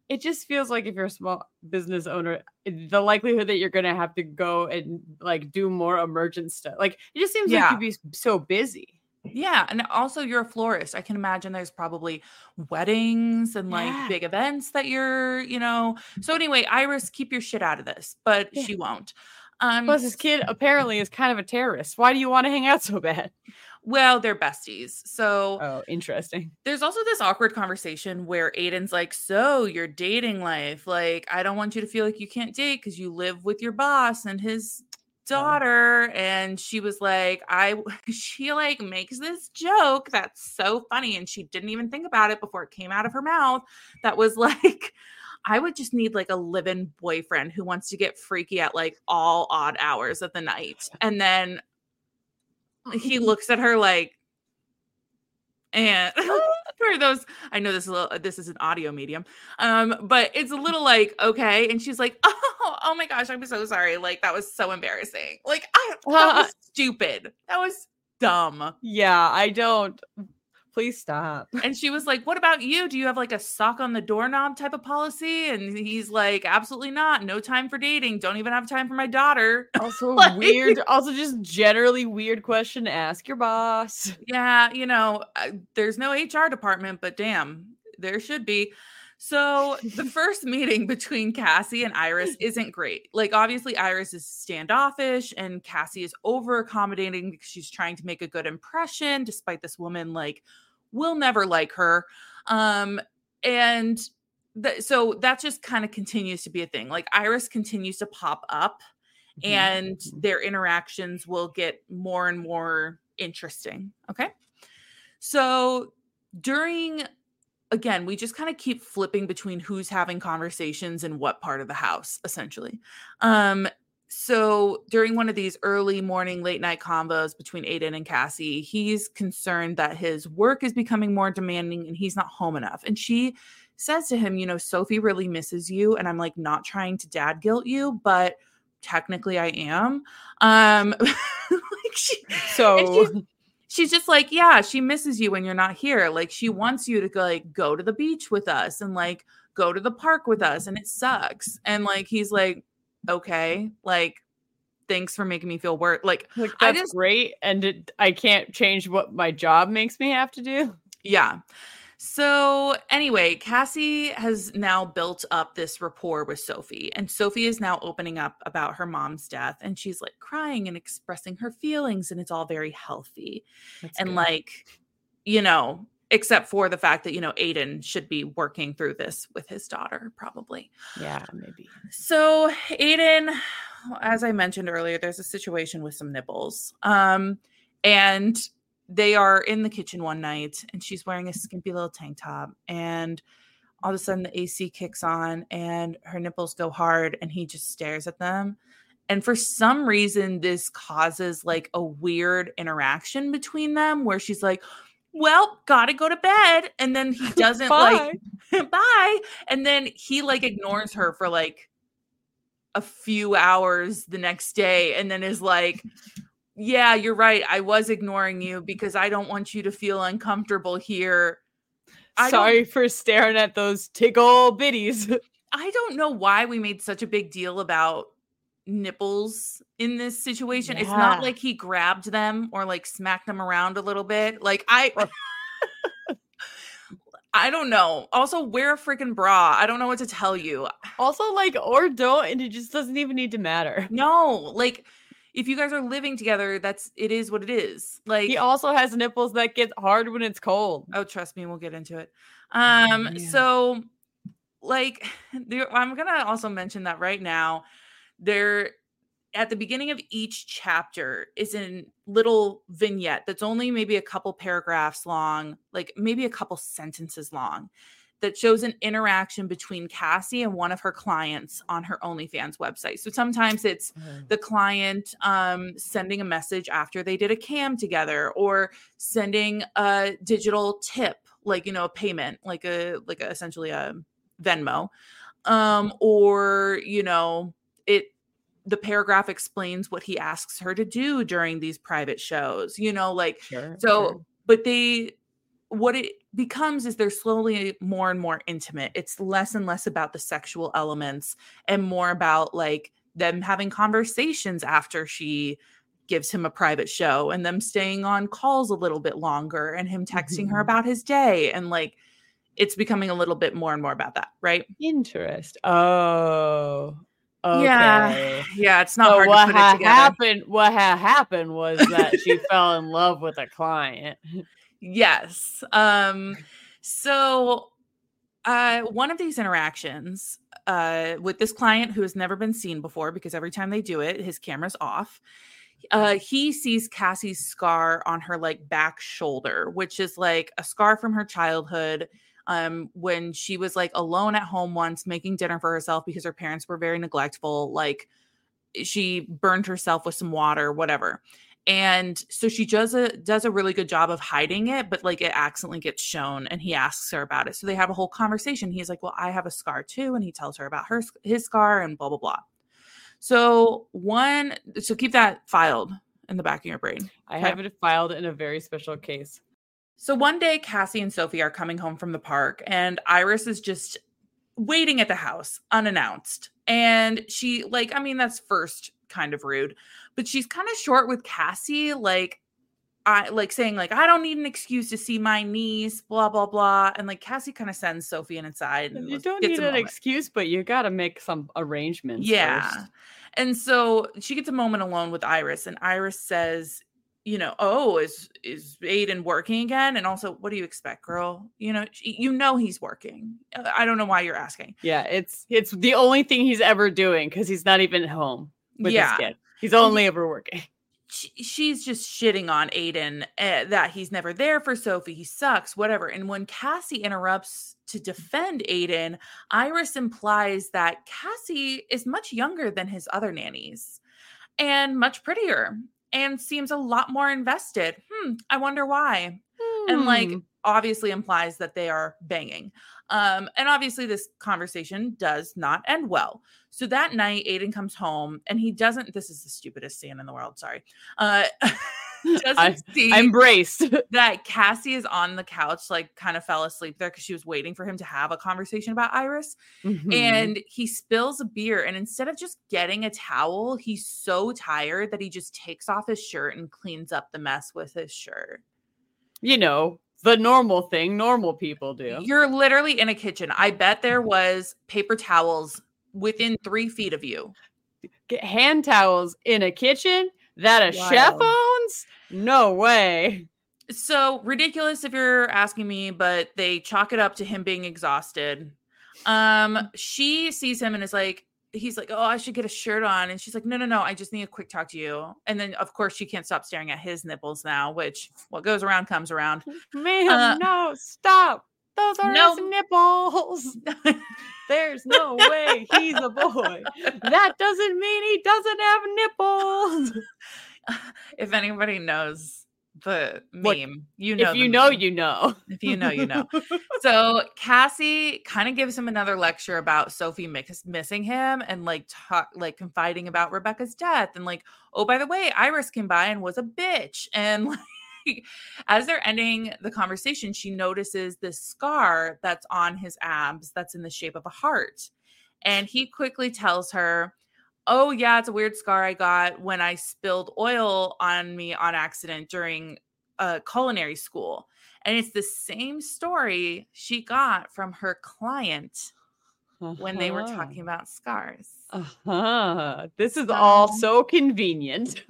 It just feels like if you're a small business owner, the likelihood that you're gonna have to go and like do more emergent stuff, like it just seems like you'd be so busy. Yeah, and also you're a florist. I can imagine there's probably weddings and like Yeah. big events that you're, you know. So anyway, Iris, keep your shit out of this, but Yeah. she won't. Um Plus, this kid apparently is kind of a terrorist. Why do you want to hang out so bad? Well, they're besties. So Oh, interesting. there's also this awkward conversation where Aiden's like, "So, your dating life, like I don't want you to feel like you can't date cuz you live with your boss and his oh. daughter." And she was like, "I she like makes this joke that's so funny and she didn't even think about it before it came out of her mouth. That was like I would just need like a live-in boyfriend who wants to get freaky at like all odd hours of the night. And then he looks at her like and for those i know this is a little, this is an audio medium um but it's a little like okay and she's like oh oh my gosh i'm so sorry like that was so embarrassing like i that was stupid that was dumb Yeah, I don't. Please stop. and she was like what about you do you have like a sock on the doorknob type of policy and he's like absolutely not no time for dating don't even have time for my daughter Also Like- weird. Also, just generally weird question to ask your boss. Yeah, you know, there's no HR department, but damn, there should be. So the first meeting between Cassie and Iris isn't great. Like, obviously, Iris is standoffish and Cassie is over accommodating because she's trying to make a good impression, despite this woman, like, will never like her. Um, and th- so that just kind of continues to be a thing. Like, Iris continues to pop up Mm-hmm. and their interactions will get more and more interesting. Okay. So during, again, we just kind of keep flipping between who's having conversations and what part of the house, essentially. Um, so during one of these early morning, late night combos between Aiden and Cassie, he's concerned that his work is becoming more demanding and he's not home enough. And she says to him, You know, Sophie really misses you. And I'm like, not trying to dad guilt you, but technically I am. Um, like she, So she's, she's just like, yeah, she misses you when you're not here. Like she wants you to go, like go to the beach with us and like go to the park with us, and it sucks. And like he's like, okay, like thanks for making me feel worse. Like like that's just- great, and it, I can't change what my job makes me have to do. Yeah. So, anyway, Cassie has now built up this rapport with Sophie, and Sophie is now opening up about her mom's death, and she's like crying and expressing her feelings, and it's all very healthy. That's and good. like, you know, except for the fact that, you know, Aiden should be working through this with his daughter, probably. yeah, maybe. So Aiden, as I mentioned earlier, there's a situation with some nipples. Um, and they are in the kitchen one night and she's wearing a skimpy little tank top and all of a sudden the AC kicks on and her nipples go hard and he just stares at them. And for some reason, this causes like a weird interaction between them where she's like, well, gotta go to bed. And then he doesn't like Bye. bye and then he like ignores her for like a few hours the next day and then is like yeah you're right i was ignoring you because i don't want you to feel uncomfortable here I Sorry for staring at those tickle bitties. i don't know why we made such a big deal about nipples in this situation it's not like he grabbed them or like smacked them around a little bit like i I don't know. Also, wear a freaking bra. I don't know what to tell you. also, like, or don't, and it just doesn't even need to matter. No, like if you guys are living together, that's it is what it is. Like He also has nipples that get hard when it's cold. oh, trust me, we'll get into it. Um, yeah. so like I'm gonna also mention that right now, there at the beginning of each chapter is a little vignette that's only maybe a couple paragraphs long, like maybe a couple sentences long, that shows an interaction between Cassie and one of her clients on her OnlyFans website. So sometimes it's the client um, sending a message after they did a cam together or sending a digital tip like you know a payment like a like a, essentially a venmo um or you know it the paragraph explains what he asks her to do during these private shows you know like Sure. so sure. but they what it becomes is they're slowly more and more intimate it's less and less about the sexual elements and more about like them having conversations after she gives him a private show and them staying on calls a little bit longer and him texting her Mhm. about his day and like it's becoming a little bit more and more about that right interest. Oh. Okay. yeah yeah it's not So hard what to put it had together happened? What had happened was that she fell in love with a client. Yes. Um so uh one of these interactions uh with this client who has never been seen before because every time they do it his camera's off. Uh he sees Cassie's scar on her like back shoulder, which is like a scar from her childhood um when she was like alone at home once making dinner for herself because her parents were very neglectful like she burned herself with some water whatever and so she does a does a really good job of hiding it but like it accidentally gets shown and he asks her about it so they have a whole conversation he's like well i have a scar too and he tells her about her his scar and blah blah blah so one so keep that filed in the back of your brain I Okay. have it filed in a very special case. So one day cassie and sophie are coming home from the park and iris is just waiting at the house unannounced and she like i mean that's first kind of rude but she's kind of short with cassie like I like saying like I don't need an excuse to see my niece, blah blah blah, and like Cassie kind of sends Sophie in inside. And You don't need an moment. excuse, but you got to make some arrangements. Yeah. first. And so she gets a moment alone with Iris, and Iris says, you know, oh, is is Aiden working again? And also, what do you expect, girl? You know, you know he's working. Uh, I don't know why you're asking. Yeah, it's it's the only thing he's ever doing because he's not even home with yeah, his kid. He's only ever working. she, she's just shitting on Aiden uh, that he's never there for Sophie. He sucks, whatever. And when Cassie interrupts to defend Aiden, Iris implies that Cassie is much younger than his other nannies and much prettier and seems a lot more invested. Hmm, I wonder why. And, like, Hmm. obviously implies that they are banging. Um, and obviously, this conversation does not end well. So that night, Aiden comes home and he doesn't. This is the stupidest scene in the world. Sorry. Uh, doesn't I- see I'm braced. that Cassie is on the couch, like kind of fell asleep there because she was waiting for him to have a conversation about Iris. Mhm. And he spills a beer. And instead of just getting a towel, he's so tired that he just takes off his shirt and cleans up the mess with his shirt. you know, the normal thing normal people do. You're literally in a kitchen. I bet there was paper towels within three feet of you. Get hand towels in a kitchen that a chef owns? No way. So ridiculous if you're asking me, but they chalk it up to him being exhausted. Um, she sees him and is like, he's like, Oh, I should get a shirt on. And she's like, No, no, no, I just need a quick talk to you. And then of course she can't stop staring at his nipples now, which what goes around comes around. Man, Uh, no, stop. Those are no. his nipples. There's no way he's a boy. That doesn't mean he doesn't have nipples. if anybody knows the What- meme, you know if you know, meme. you know. If you know, you know. so Cassie kind of gives him another lecture about Sophie mix- missing him and like talk like confiding about Rebecca's death and like oh by the way Iris came by and was a bitch and like as they're ending the conversation she notices this scar that's on his abs that's in the shape of a heart and he quickly tells her oh yeah it's a weird scar I got when I spilled oil on me on accident during a culinary school and it's the same story she got from her client when they were Uh-huh. talking about scars. Uh-huh. This is all So- so convenient.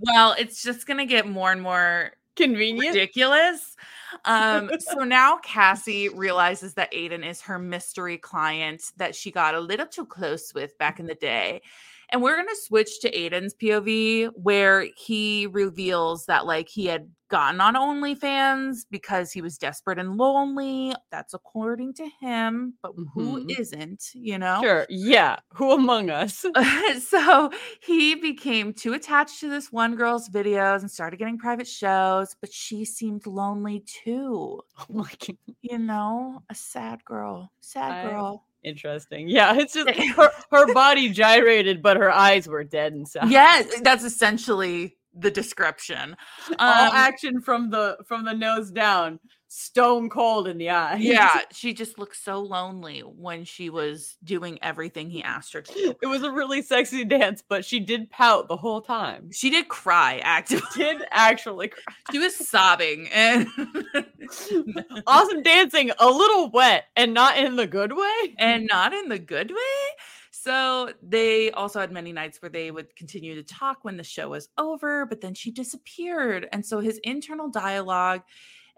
Well, it's just going to get more and more convenient. ridiculous. Um, so now Cassie realizes that Aiden is her mystery client that she got a little too close with back in the day. And we're going to switch to Aiden's POV where he reveals that like he had gotten on OnlyFans because he was desperate and lonely. That's according to him, but who Mhm. isn't, you know? Sure. Yeah. Who among us? so he became too attached to this one girl's videos and started getting private shows, but she seemed lonely too. Oh my God. You know, a sad girl, sad I- girl. Interesting. Yeah. It's just her, her body gyrated, but her eyes were dead inside. Yes, that's essentially the description. All Um, action from the from the nose down, stone cold in the eye. yeah, she just looked so lonely when she was doing everything he asked her to. It was a really sexy dance, but she did pout the whole time. She did cry actively. Did actually cry. She was sobbing and awesome dancing, a little wet, and not in the good way. and not in the good way. So they also had many nights where they would continue to talk when the show was over, but then she disappeared. And so his internal dialogue,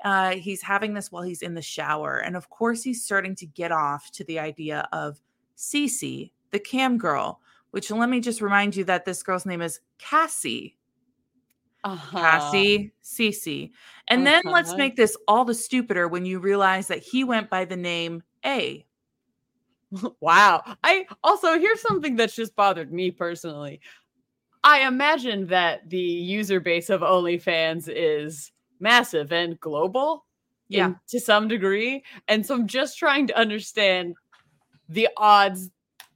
uh, he's having this while he's in the shower. And of course, he's starting to get off to the idea of Cece, the cam girl, which let me just remind you that this girl's name is Cassie. Uh-huh. Cassie, Cece. And then let's Uh-huh. make this all the stupider when you realize that he went by the name A. Wow. I also here's something that's just bothered me personally. I imagine that the user base of OnlyFans is massive and global. Yeah. in- to some degree. And so I'm just trying to understand the odds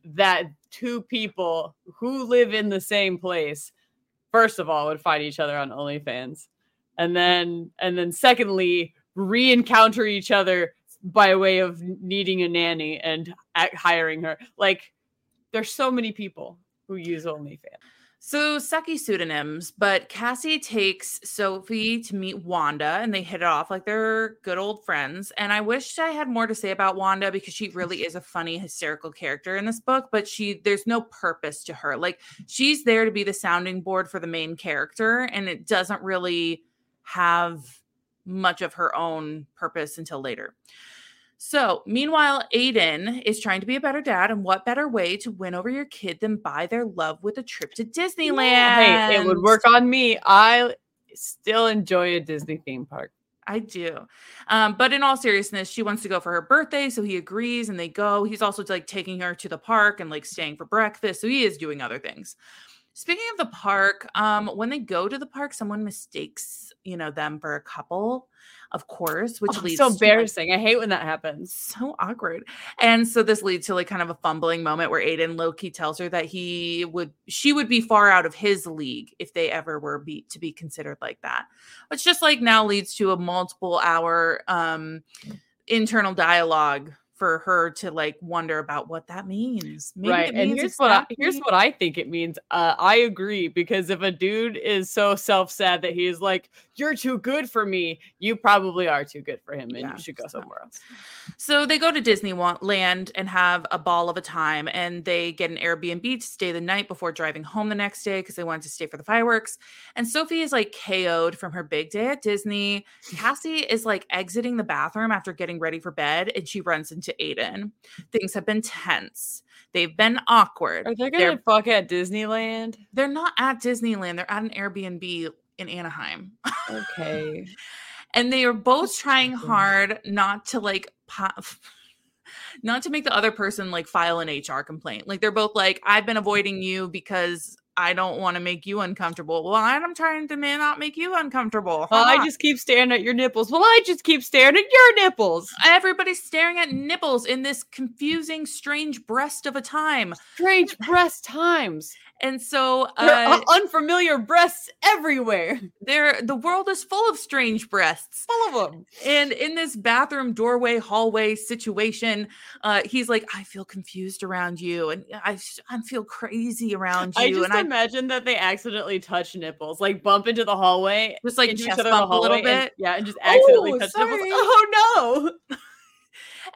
that two people who live in the same place, first of all, would find each other on OnlyFans. And then and then secondly, re-encounter each other by way of needing a nanny and hiring her. Like there's so many people who use OnlyFans. So sucky pseudonyms, but Cassie takes Sophie to meet Wanda and they hit it off like they're good old friends. And I wish I had more to say about Wanda because she really is a funny, hysterical character in this book, but she there's no purpose to her. Like she's there to be the sounding board for the main character, and it doesn't really have much of her own purpose until later. So, meanwhile, Aiden is trying to be a better dad, and what better way to win over your kid than buy their love with a trip to Disneyland? Hey, it would work on me. I still enjoy a Disney theme park. I do. Um, but in all seriousness, she wants to go for her birthday, so he agrees and they go. He's also like taking her to the park and like staying for breakfast, so he is doing other things. Speaking of the park, um, when they go to the park, someone mistakes, you know, them for a couple, of course, which Oh, leads so to, like, embarrassing. I hate when that happens. so awkward. And so this leads to like kind of a fumbling moment where Aiden Loki tells her that he would she would be far out of his league if they ever were be to be considered like that. Which just like now leads to a multiple hour um internal dialogue for her to like wonder about what that means. Maybe right. it And here's what I, here's what I think it means. Uh, I agree because if a dude is so self sad that he's like, "You're too good for me," you probably are too good for him, and Yeah, you should go so- somewhere else. So they go to Disneyland and have a ball of a time, and they get an Airbnb to stay the night before driving home the next day because they wanted to stay for the fireworks. And Sophie is like KO'd from her big day at Disney. Cassie is like exiting the bathroom after getting ready for bed, and she runs into Aiden. Things have been tense. They've been awkward. Are they They're- gonna fuck at Disneyland? They're not at Disneyland. They're at an Airbnb in Anaheim. Okay. and they are both trying hard not to like pop not to make the other person like file an HR complaint. Like they're both like, I've been avoiding you because I don't want to make you uncomfortable. Well, I'm trying to not make you uncomfortable. Well, I just keep staring at your nipples. Well, I just keep staring at your nipples. everybody's staring at nipples in this confusing, strange breast of a time. Strange breast times. And so uh, unfamiliar breasts everywhere. there the world is full of strange breasts. Full of them. And in this bathroom doorway hallway situation, uh, he's like, "I feel confused around you, and I feel crazy around you." I just and I imagine that they accidentally touch nipples, like bump into the hallway, just like chest other in the bump a little hallway, and- bit. yeah, and just accidentally Oh, touch nipples. sorry. Oh no!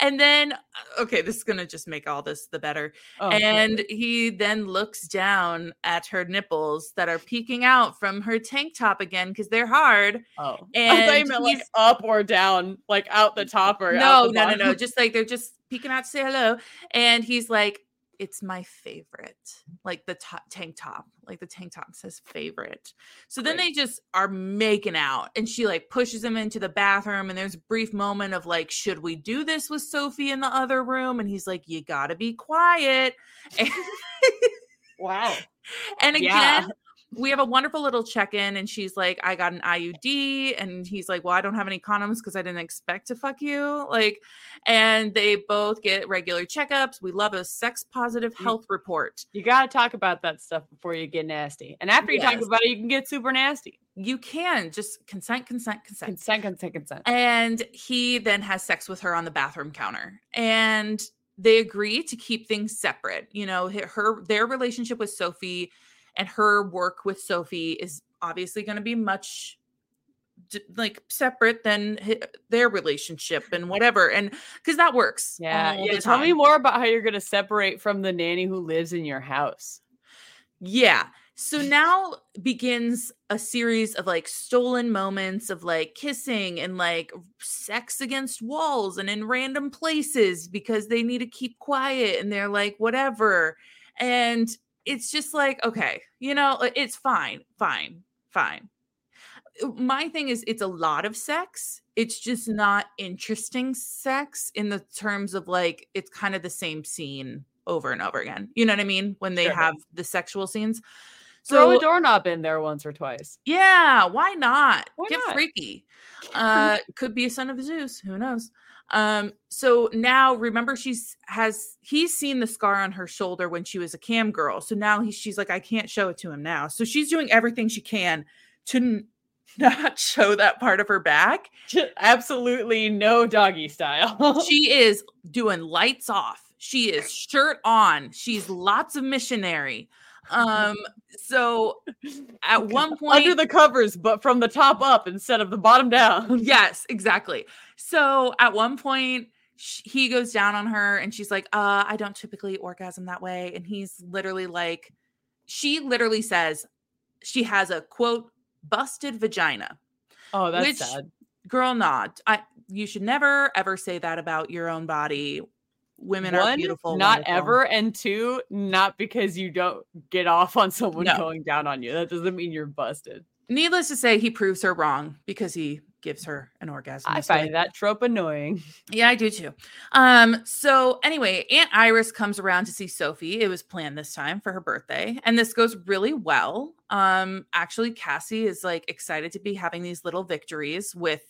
And then, uh, okay, this is gonna just make all this the better. Oh, and he then looks down at her nipples that are peeking out from her tank top again because they're hard. oh, I and meant like he's- up or down, like out the top or No, out the no, no, no. Just like they're just peeking out to say hello. And he's like, it's my favorite. Like the top tank top. Like the tank top says favorite. So then they just are making out. And she like pushes him into the bathroom. And there's a brief moment of like, should we do this with Sophie in the other room? And he's like, you gotta be quiet. And, Wow. and again, Yeah. We have a wonderful little check-in and she's like i got an iud and he's like well i don't have any condoms because i didn't expect to fuck you like and they both get regular checkups we love a sex positive health report You got to talk about that stuff before you get nasty. And after you talk about it, you can get super nasty. you can just consent consent consent Consent, consent, consent. and he then has sex with her on the bathroom counter and they agree to keep things separate you know her their relationship with sophie and her work with sophie is obviously going to be much like separate than their relationship and whatever and because that works Yeah. yeah. Tell me more about how you're going to separate from the nanny who lives in your house. Yeah. So now begins a series of like stolen moments of like kissing and like sex against walls and in random places because they need to keep quiet and they're like, whatever. And it's just like, okay, you know, it's fine, fine, fine. Uh, My thing is, it's a lot of sex. It's just not interesting sex in the terms of like, it's kind of the same scene over and over again. You know what I mean? When they Sure. have the sexual scenes. Throw So a doorknob in there once or twice. yeah, why not? Why Get not? freaky. Uh could be a son of Zeus, who knows? Um so now remember she's has he's seen the scar on her shoulder when she was a cam girl. So now he, she's like I can't show it to him now. So she's doing everything she can to n- not show that part of her back. Absolutely no doggy style. She is doing lights off. She is shirt on. She's lots of missionary. Um so at one point under the covers, but from the top up instead of the bottom down. yes, exactly. So at one point, sh- he goes down on her and she's like, uh, I don't typically orgasm that way. And he's literally like, she literally says she has a quote, busted vagina. Oh, that's Which- sad. Girl, not. I you should never ever say that about your own body. Women are beautiful. not wonderful. ever, and two, not because you don't get off on someone No. going down on you. That doesn't mean you're busted. Needless to say, he proves her wrong because he gives her an orgasm. I find that trope annoying. Yeah, I do too. Um, so anyway, Aunt Iris comes around to see Sophie. It was planned this time for her birthday, and this goes really well. Um, actually, Cassie is like excited to be having these little victories with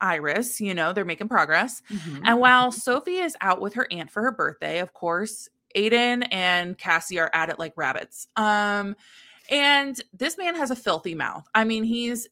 Iris. You know, they're making progress. And while Sophie is out with her aunt for her birthday, of course, Aiden and Cassie are at it like rabbits. Um, and this man has a filthy mouth. I mean, he's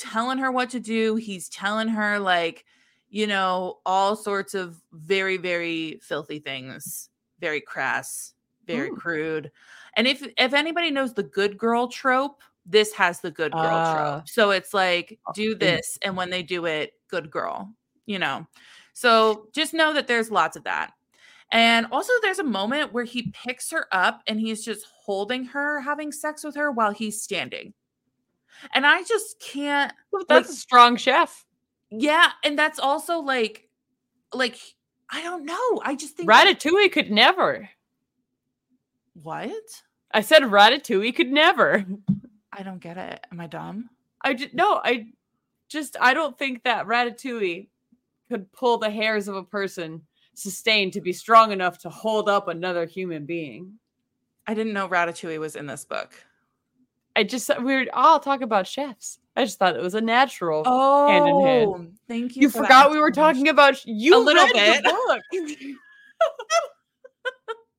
telling her what to do. He's telling her like, you know, all sorts of very, very filthy things, very crass, very Ooh. crude. And if if anybody knows the good girl trope, this has the good girl Ah. trope. So it's like do this, and when they do it, good girl, you know. So just know that there's lots of that. And also, there's a moment where he picks her up and he's just holding her, having sex with her while he's standing. And I just can't That's a strong chef. yeah, and that's also like, like I don't know. I just think that- Ratatouille could never. what? I said Ratatouille could never. I don't get it. Am I dumb? I just no, I just I don't think that Ratatouille could pull the hairs of a person sustained to be strong enough to hold up another human being. I didn't know Ratatouille was in this book. I just we were all talk about chefs. I just thought it was a natural. Oh, Hand in hand. Oh, thank you. you for that forgot we were talking about you A little read the bit. book.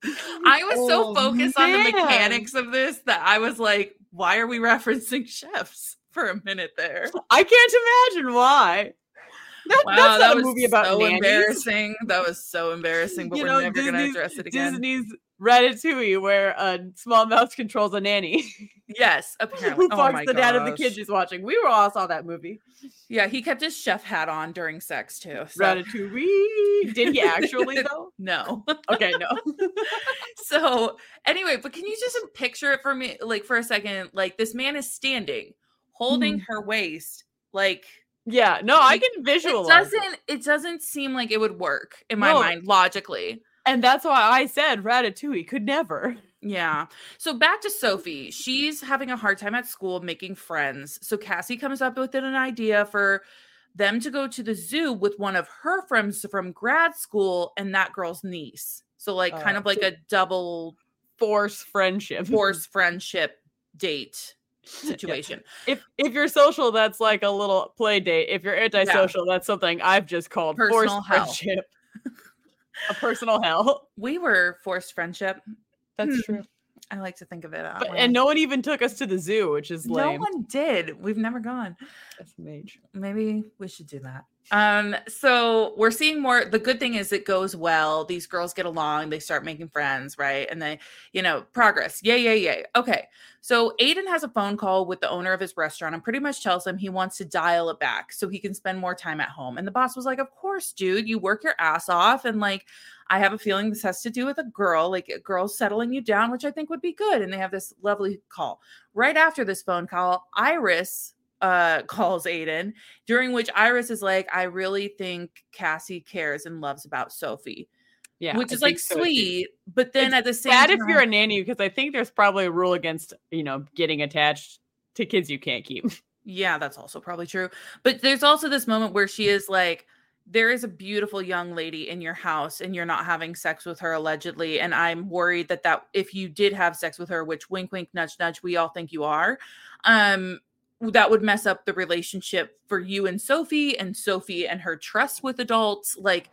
I was so Oh, focused on the mechanics of this that I was like, why are we referencing chefs for a minute there? I can't imagine why. That, Wow, that's that was movie about so nannies. embarrassing. That was so embarrassing, but You we're know, never going to address it again. Disney's Ratatouille, where uh, a small mouse controls a nanny Yes, apparently. who oh fucks my the dad of the kid she's watching. We were all saw that movie. Yeah, he kept his chef hat on during sex too. So. Ratatouille. Did he actually though? No. Okay, no. so anyway, but can you just picture it for me, like for a second? Like this man is standing, holding mm-hmm. her waist, like Yeah, no, I can visualize. it. doesn't. It doesn't seem like it would work in my No. mind logically. And that's why I said Ratatouille could never. Yeah. So back to Sophie. She's having a hard time at school making friends. So Cassie comes up with an idea for them to go to the zoo with one of her friends from grad school and that girl's niece. So like kind Uh, of like a double Force friendship. force friendship date situation. If if you're social, that's like a little play date. If you're antisocial, that's something I've just called Personal forced hell. friendship. a personal hell. We were forced friendship. That's Hmm. true. I like to think of it that But, and no one even took us to the zoo, which is like no one did. We've never gone. SMH. maybe we should do that. Um, so we're seeing more. The good thing is it goes well. These girls get along, they start making friends, right? And they, you know, progress. Yay, yay, yay. Okay. So Aiden has a phone call with the owner of his restaurant and pretty much tells him he wants to dial it back so he can spend more time at home. And the boss was like, Of course, dude, you work your ass off. And like, I have a feeling this has to do with a girl, like a girl settling you down, which I think would be good. And they have this lovely call. Right after this phone call, Iris uh calls Aiden, during which Iris is like, I really think Cassie cares and loves about Sophie. Yeah, which I is like so, too. sweet. But then It's at the same Bad time, if you're a nanny because I think there's probably a rule against you know getting attached to kids you can't keep. Yeah, that's also probably true. But there's also this moment where she is like, there is a beautiful young lady in your house and you're not having sex with her allegedly. And I'm worried that that if you did have sex with her, which wink, wink, nudge, nudge, we all think you are, um, that would mess up the relationship for you and Sophie and Sophie and her trust with adults. Like,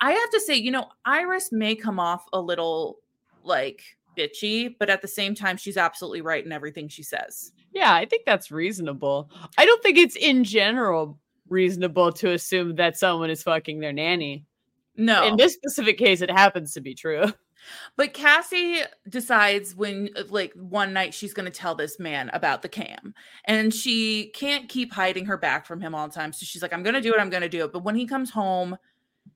I have to say, you know, Iris may come off a little like bitchy, but at the same time, she's absolutely right in everything she says. Yeah, I think that's reasonable. I don't think it's in general reasonable to assume that someone is fucking their nanny. No, In this specific case, it happens to be true. But Cassie decides when, uh, like, one night she's going to tell this man about the cam, and she can't keep hiding her back from him all the time. So she's like, I'm going to do it. I'm going to do it. But when he comes home,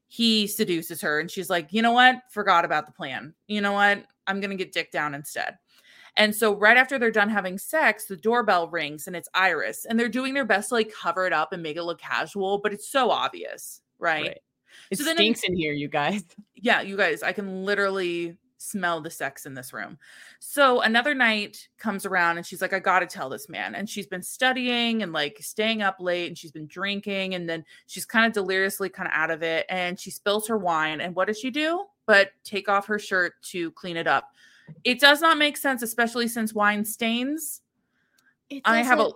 he seduces her, and she's like, you know what? Forgot about the plan. You know what? I'm going to get dick down instead. And so, right after they're done having sex, the doorbell rings and it's Iris, and they're doing their best to like cover it up and make it look casual, but it's so obvious, right? Right. It So then in- stinks in here, you guys. yeah, you guys, I can literally smell the sex in this room. So another night comes around and she's like, I got to tell this man. And she's been studying and like staying up late and she's been drinking. And then she's kind of deliriously kind of out of it. And she spills her wine. And what does she do? But take off her shirt to clean it up. It does not make sense, especially since wine stains. I have a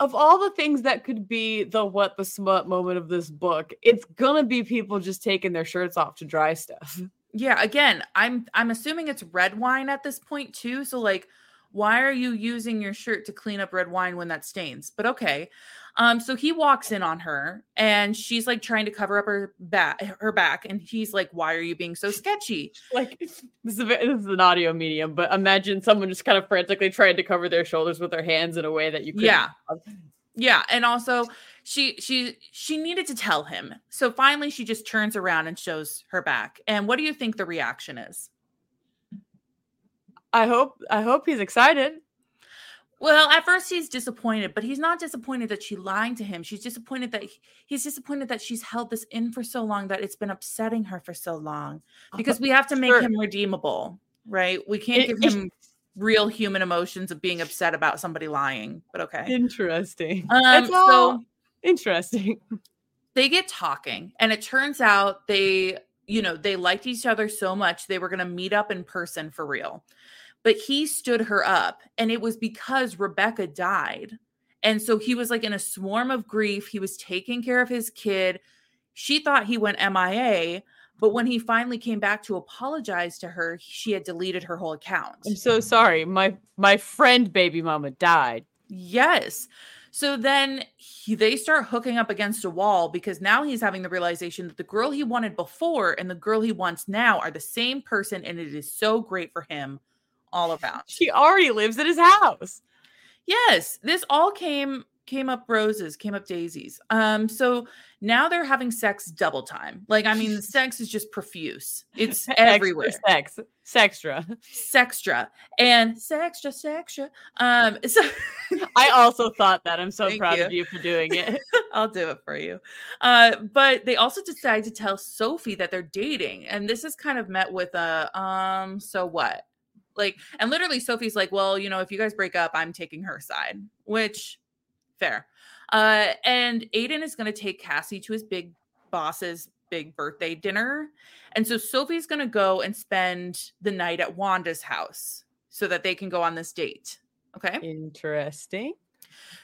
of all the things that could be the what the smut moment of this book, it's gonna be people just taking their shirts off to dry stuff. Yeah, again, I'm I'm assuming it's red wine at this point too. So like why are you using your shirt to clean up red wine when that stains? But okay. Um so he walks in on her and she's like trying to cover up her back her back and he's like why are you being so sketchy? Like this is, a, this is an audio medium, but imagine someone just kind of frantically trying to cover their shoulders with their hands in a way that you could Yeah. Yeah, and also she she she needed to tell him. So finally she just turns around and shows her back. And what do you think the reaction is? I hope I hope he's excited. Well, at first he's disappointed, but he's not disappointed that she lied to him. She's disappointed that he, he's disappointed that she's held this in for so long that it's been upsetting her for so long. Because we have to make Sure. him redeemable, right? We can't It- give him real human emotions of being upset about somebody lying. But okay. Interesting. Um, it's all so interesting. they get talking and it turns out they you know they liked each other so much they were going to meet up in person for real but he stood her up and it was because rebecca died and so he was like in a swarm of grief he was taking care of his kid she thought he went mia but when he finally came back to apologize to her she had deleted her whole account I'm so sorry. My my friend baby mama died. Yes. So then he, they start hooking up against a wall because now he's having the realization that the girl he wanted before and the girl he wants now are the same person, and it is so great for him all around. She already lives at his house. Yes, this all came came up roses, came up daisies. Um, so now they're having sex double time. Like, I mean, the sex is just profuse. It's everywhere. Extra sex, sextra. Sextra and sextra, sextra. Um, so I also thought that. I'm so Thank proud you. of you for doing it. I'll do it for you. Uh, but they also decide to tell Sophie that they're dating, and this is kind of met with a um. So what? Like, and literally, Sophie's like, "Well, you know, if you guys break up, I'm taking her side," which fair. Uh, and Aiden is going to take Cassie to his big boss's big birthday dinner, and so Sophie's going to go and spend the night at Wanda's house so that they can go on this date. Okay. Interesting.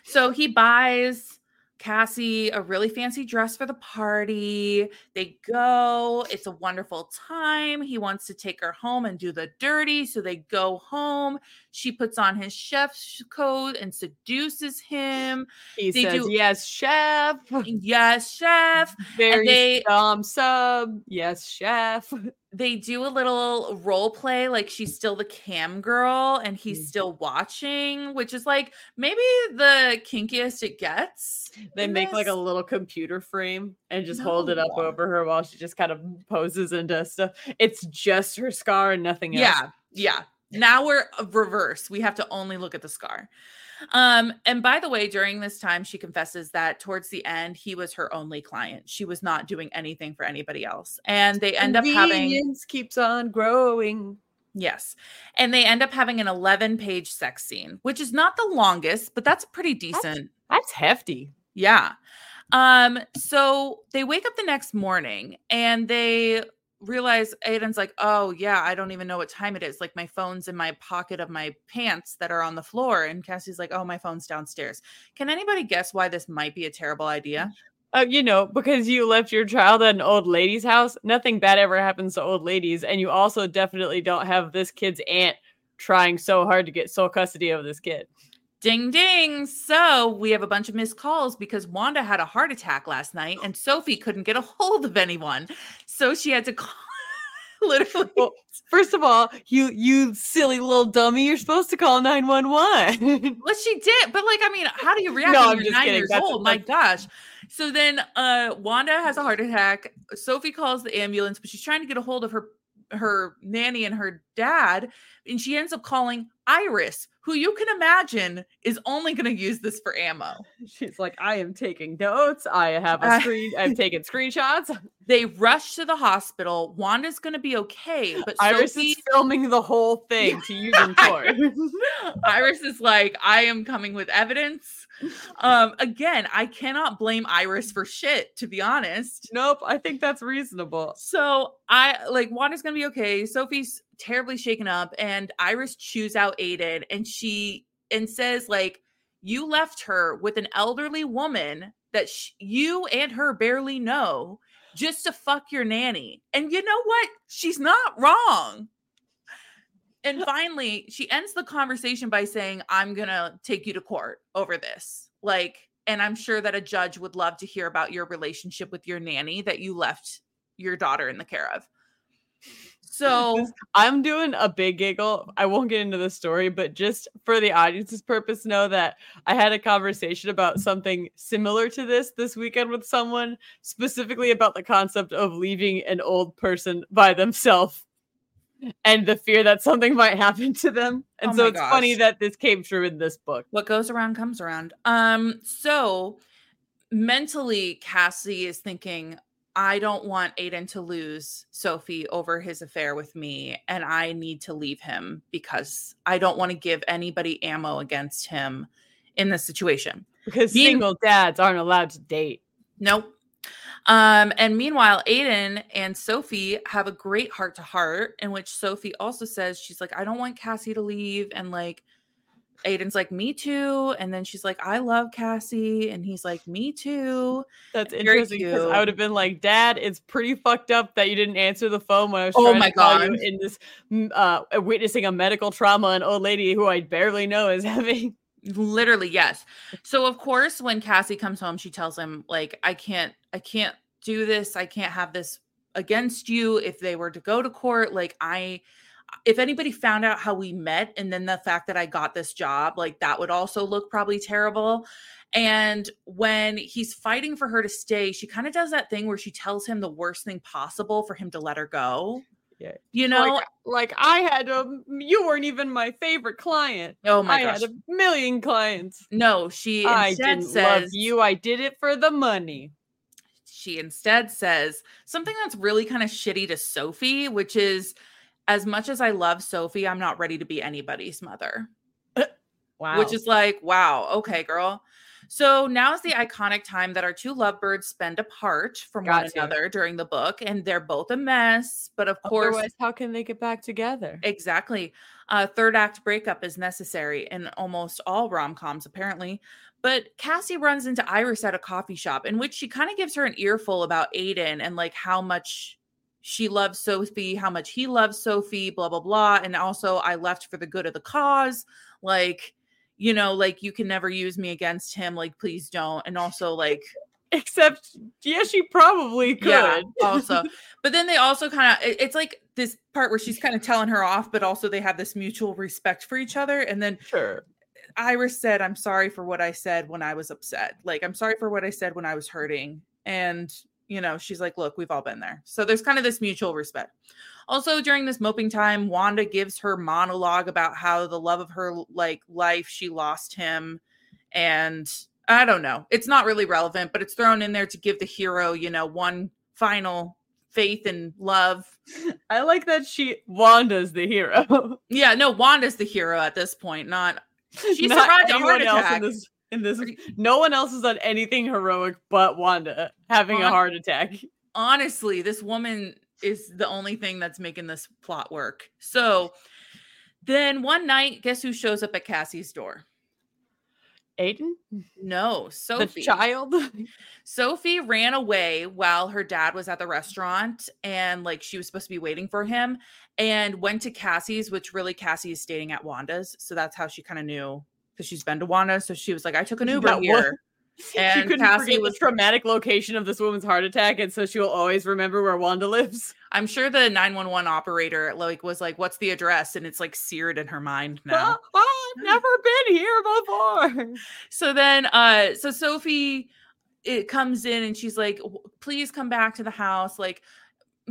So he buys Cassie a really fancy dress for the party. They go. It's a wonderful time. He wants to take her home and do the dirty. So they go home. She puts on his chef's coat and seduces him. He They says, do- "Yes, chef." Yes, chef. Very they- um sub. Yes, chef. They do a little role play like she's still the cam girl and he's Mhm. still watching, which is like maybe the kinkiest it gets. They make like a little computer frame and just hold it up over her while she just kind of poses and does stuff. It's just her scar and nothing else. Yeah, yeah. Now we're reverse. We have to only look at the scar. Um, and by the way, during this time, she confesses that towards the end, he was her only client. She was not doing anything for anybody else. And they end up having keeps on growing. yes, and they end up having an 11 page sex scene, which is not the longest, but that's pretty decent. That's hefty. Yeah. Um, so they wake up the next morning and they realize Aiden's like, oh yeah, I don't even know what time it is. Like my phone's in my pocket of my pants that are on the floor. And Cassie's like, oh, my phone's downstairs. Can anybody guess why this might be a terrible idea? Uh, you know, because you left your child at an old lady's house, nothing bad ever happens to old ladies. And you also definitely don't have this kid's aunt trying so hard to get sole custody of this kid. Ding ding. So we have a bunch of missed calls because Wanda had a heart attack last night and Sophie couldn't get a hold of anyone. So she had to call literally. Well, first of all, you you silly little dummy, you're supposed to call 911. Well, she did, but like, I mean, how do you react No, when I'm you're nine kidding. years That's- old? My gosh. So then uh Wanda has a heart attack. Sophie calls the ambulance, but she's trying to get a hold of her her nanny and her dad, and she ends up calling Iris, who you can imagine is only going to use this for ammo. She's like, I am taking notes. I have a screen. I've taken screenshots. They rush to the hospital. Wanda's going to be okay, but Iris Sophie, is filming the whole thing to use in court. Iris is like, I am coming with evidence. Um, again, I cannot blame Iris for shit, to be honest. nope, I think that's reasonable. So I like Wanda's gonna be okay. Sophie's terribly shaken up, and Iris chews out Aiden, and she and says like, "You left her with an elderly woman that sh- you and her barely know, just to fuck your nanny." And you know what? She's not wrong. And finally, she ends the conversation by saying, I'm going to take you to court over this. Like, and I'm sure that a judge would love to hear about your relationship with your nanny that you left your daughter in the care of. So, I'm doing a big giggle. I won't get into the story, but just for the audience's purpose, know that I had a conversation about something similar to this this weekend with someone, specifically about the concept of leaving an old person by themselves and the fear that something might happen to them. And Oh so it's funny that this came true in this book. what goes around comes around. Um, so mentally, Cassie is thinking, I don't want Aiden to lose Sophie over his affair with me, and I need to leave him because I don't want to give anybody ammo against him in this situation. Because Being- single dads aren't allowed to date. Nope. Um, and meanwhile, Aiden and Sophie have a great heart to heart, in which Sophie also says, She's like, I don't want Cassie to leave. And like, Aiden's like, Me too. And then she's like, I love Cassie. And he's like, Me too. That's Very interesting because I would have been like, Dad, it's pretty fucked up that you didn't answer the phone when I was Oh trying my to call you God. in this uh witnessing a medical trauma an old lady who I barely know is having. Literally, yes. So of course, when Cassie comes home, she tells him, like, I can't, I can't do this. I can't have this against you. If they were to go to court, like I if anybody found out how we met and then the fact that I got this job, like that would also look probably terrible. And when he's fighting for her to stay, she kind of does that thing where she tells him the worst thing possible for him to let her go. Yeah. You know? like, like I had a you weren't even my favorite client. oh my I gosh. had a million clients. no, she I instead didn't says love you. I did it for the money. she instead says something that's really kind of shitty to Sophie, which is as much as I love Sophie, I'm not ready to be anybody's mother. Wow. Which is like, wow, okay, girl. So now is the iconic time that our two lovebirds spend apart from one to. another during the book, and they're both a mess. But of course, Otherwise, how can they get back together? Exactly. Uh, third act breakup is necessary in almost all rom coms, apparently. But Cassie runs into Iris at a coffee shop, in which she kind of gives her an earful about Aiden and like how much she loves Sophie, how much he loves Sophie, blah, blah, blah. And also, I left for the good of the cause. Like, you know, like you can never use me against him. Like, please don't. And also, like, Except, yes, she probably could. yeah, also. But then they also kind of it's like this part where she's kind of telling her off, but also they have this mutual respect for each other. And then sure. Iris said, I'm sorry for what I said when I was upset. Like, I'm sorry for what I said when I was hurting. And, you know, she's like, look, we've all been there. So there's kind of this mutual respect. Also, during this moping time, Wanda gives her monologue about how the love of her like life, she lost him. And I don't know. It's not really relevant, but it's thrown in there to give the hero, you know, one final faith and love. I like that she Wanda's the hero. Yeah, no, Wanda's the hero at this point, not She Not survived a heart attack. In this, in this, no one else has done anything heroic but Wanda having a heart attack. honestly, this woman is the only thing that's making this plot work. So then one night, guess who shows up at Cassie's door? Aiden, No, Sophie. the child. Sophie ran away while her dad was at the restaurant and like she was supposed to be waiting for him and went to Cassie's, which really Cassie is staying at Wanda's. So that's how she kind of knew because she's been to Wanda. So she was like, I took an Uber here. was- she And couldn't Cassie forget was- the traumatic location of this woman's heart attack, and so she will always remember where Wanda lives. I'm sure the 911 operator like was like, What's the address? And it's like seared in her mind now. Oh, I've never been here before. so then uh so sophie it comes in and she's like please come back to the house like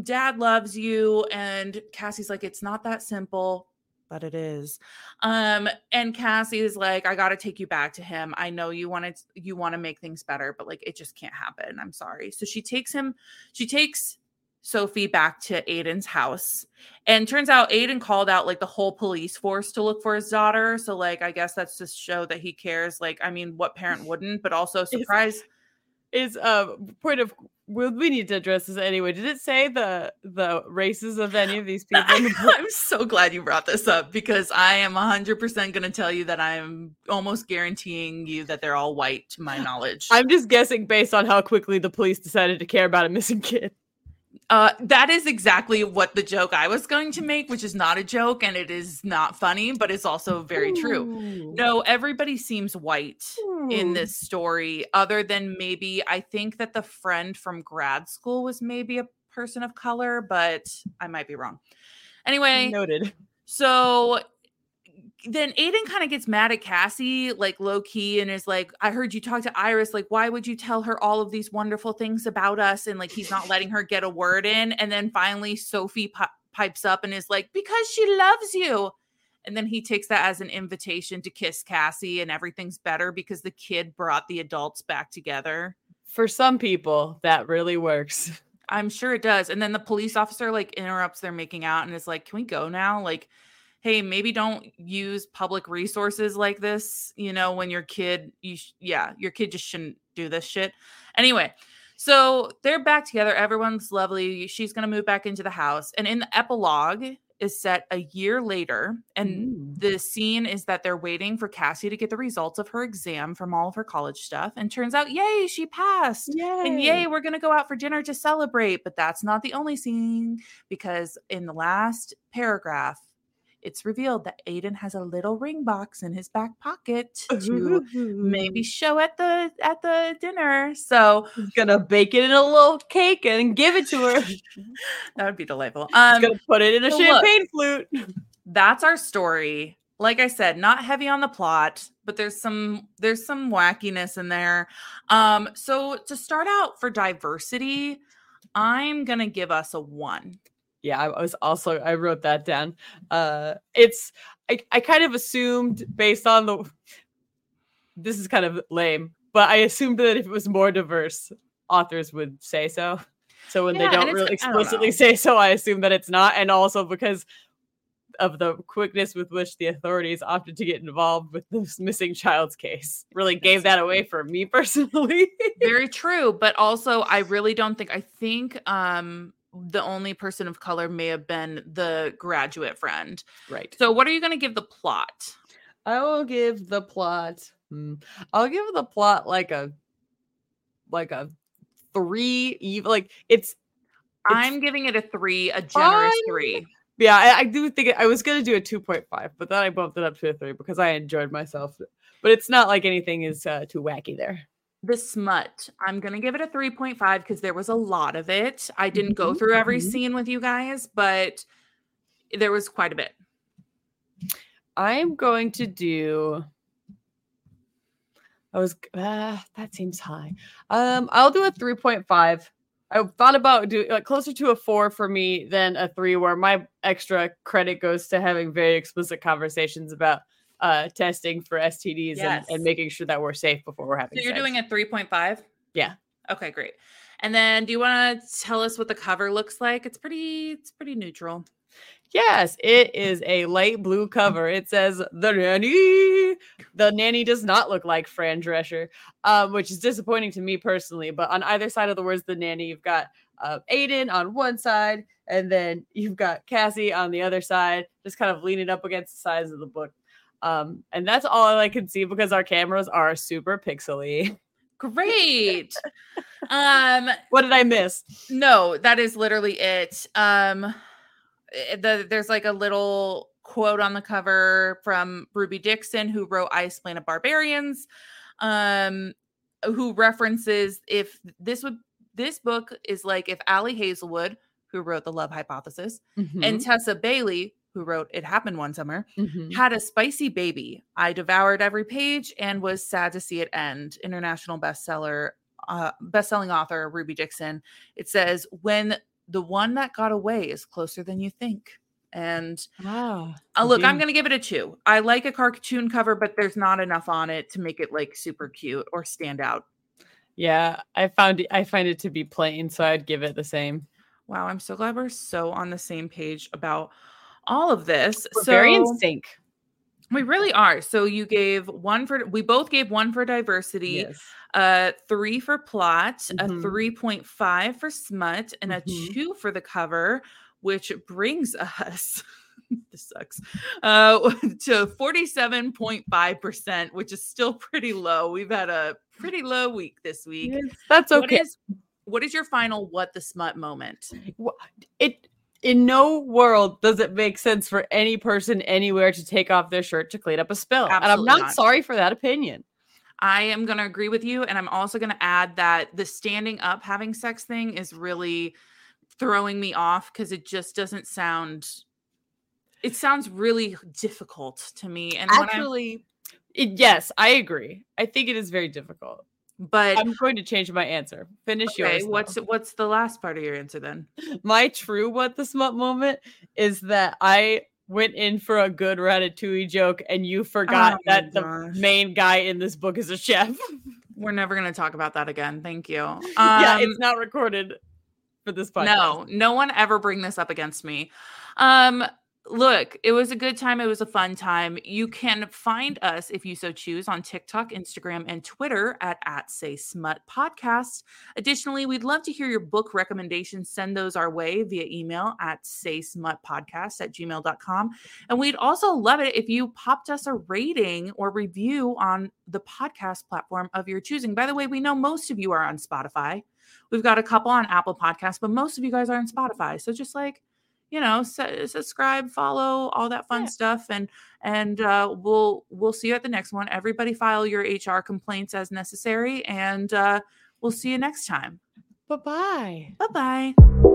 dad loves you and cassie's like it's not that simple but it is. Um, and Cassie is like, I gotta take you back to him. I know you wanted you want to make things better, but like it just can't happen. I'm sorry. So she takes him, she takes Sophie back to Aiden's house. And turns out Aiden called out like the whole police force to look for his daughter. So, like, I guess that's to show that he cares. Like, I mean, what parent wouldn't? But also, surprise is a uh, point of well, we need to address this anyway. Did it say the the races of any of these people? I'm so glad you brought this up because I am 100% going to tell you that I'm almost guaranteeing you that they're all white to my knowledge. I'm just guessing based on how quickly the police decided to care about a missing kid. Uh, that is exactly what the joke I was going to make, which is not a joke and it is not funny, but it's also very Ooh. true. No, everybody seems white Ooh. in this story, other than maybe I think that the friend from grad school was maybe a person of color, but I might be wrong. Anyway, noted. So then Aiden kind of gets mad at Cassie, like low key, and is like, I heard you talk to Iris. Like, why would you tell her all of these wonderful things about us? And like, he's not letting her get a word in. And then finally, Sophie pi- pipes up and is like, because she loves you. And then he takes that as an invitation to kiss Cassie, and everything's better because the kid brought the adults back together. For some people, that really works. I'm sure it does. And then the police officer like interrupts their making out and is like, Can we go now? Like, hey maybe don't use public resources like this you know when your kid you sh- yeah your kid just shouldn't do this shit anyway so they're back together everyone's lovely she's going to move back into the house and in the epilogue is set a year later and mm. the scene is that they're waiting for Cassie to get the results of her exam from all of her college stuff and turns out yay she passed yay. and yay we're going to go out for dinner to celebrate but that's not the only scene because in the last paragraph it's revealed that Aiden has a little ring box in his back pocket to maybe show at the at the dinner. So he's gonna bake it in a little cake and give it to her. that would be delightful. Um, he's gonna put it in a so champagne look, flute. That's our story. Like I said, not heavy on the plot, but there's some there's some wackiness in there. Um, so to start out for diversity, I'm gonna give us a one yeah i was also i wrote that down. Uh it's i, I kind of assumed based on the this is kind of lame but i assumed that if it was more diverse authors would say so. So when yeah, they don't really explicitly don't say so i assume that it's not and also because of the quickness with which the authorities opted to get involved with this missing child's case. Really gave that away for me personally. Very true but also i really don't think i think um the only person of color may have been the graduate friend. Right. So, what are you going to give the plot? I will give the plot. Hmm, I'll give the plot like a like a three. Even like it's, it's. I'm giving it a three, a generous three. Yeah, I, I do think it, I was gonna do a two point five, but then I bumped it up to a three because I enjoyed myself. But it's not like anything is uh, too wacky there the smut i'm going to give it a 3.5 because there was a lot of it. I didn't go mm-hmm, through every mm-hmm. scene with you guys but there was quite a bit. I'm going to do i was uh, that seems high. Um i'll do a 3.5 i thought about doing like closer to a four for me than a three where my extra credit goes to having very explicit conversations about uh, testing for STDs yes. and, and, making sure that we're safe before we're having. So you're sex. doing a 3.5. Yeah. Okay, great. And then, do you want to tell us what the cover looks like? It's pretty. It's pretty neutral. Yes, it is a light blue cover. It says the nanny. The nanny does not look like Fran Drescher, um, which is disappointing to me personally. But on either side of the words the nanny, you've got uh, Aiden on one side, and then you've got Cassie on the other side, just kind of leaning up against the sides of the book. Um, and that's all I can see because our cameras are super pixely. Great. um, what did I miss? No, that is literally it. Um, eh, the, there's like a little quote on the cover from Ruby Dixon, who wrote Ice Planet Barbarians, um, who references if this would this book is like if Ali Hazelwood, who wrote The Love Hypothesis, mm-hmm. and Tessa Bailey, who wrote It Happened One Summer, mm-hmm. had a spicy baby. I devoured every page and was sad to see it end. International bestseller, uh, best-selling author Ruby Dixon. It says, "When the one that got away is closer than you think." And wow. uh, look, I'm going to give it a two. I like a cartoon cover, but there's not enough on it to make it like super cute or stand out. Yeah, I found it, I find it to be plain, so I'd give it the same. Wow, I'm so glad we're so on the same page about all of this. We're so very in sync. we really are. So you gave one for we both gave one for diversity, Yes. uh three for plot, a Mhm. 3.5 for smut, and Mhm. a two for the cover, which brings us this sucks uh to 47.5%, which is still pretty low. We've had a pretty low week this week. Yes, That's okay. is what is your final what the smut moment? it in no world does it make sense for any person anywhere to take off their shirt to clean up a spill. and I'm not, not. sorry for that opinion. I am going to agree with you. And I'm also going to add that the standing up having sex thing is really throwing me off because it just doesn't sound, it sounds really difficult to me. And Actually, it, yes, I agree. I think it is very difficult. But I'm going to change my answer. Finish okay, yours. what's, what's the last part of your answer then? my true what the smut moment is that I went in for a good ratatouille joke and you forgot Oh that the main guy in this book is a chef. We're never going to talk about that again. Thank you. Um, yeah, it's not recorded for this podcast. No, no one ever bring this up against me. Um, look, it was a good time. It was a fun time. You can find us if you so choose on TikTok, Instagram, and Twitter at at Say Smut Podcast. Additionally, we'd love to hear your book recommendations. Send those our way via email at say smut podcast at gmail.com. And we'd also love it if you popped us a rating or review on the podcast platform of your choosing. By the way, we know most of you are on Spotify. We've got a couple on Apple Podcasts, but most of you guys are on Spotify. So just like, you know, su- subscribe, follow, all that fun Yeah. stuff, and and uh, we'll we'll see you at the next one. Everybody file your HR complaints as necessary, and uh, we'll see you next time. Bye bye. Bye bye.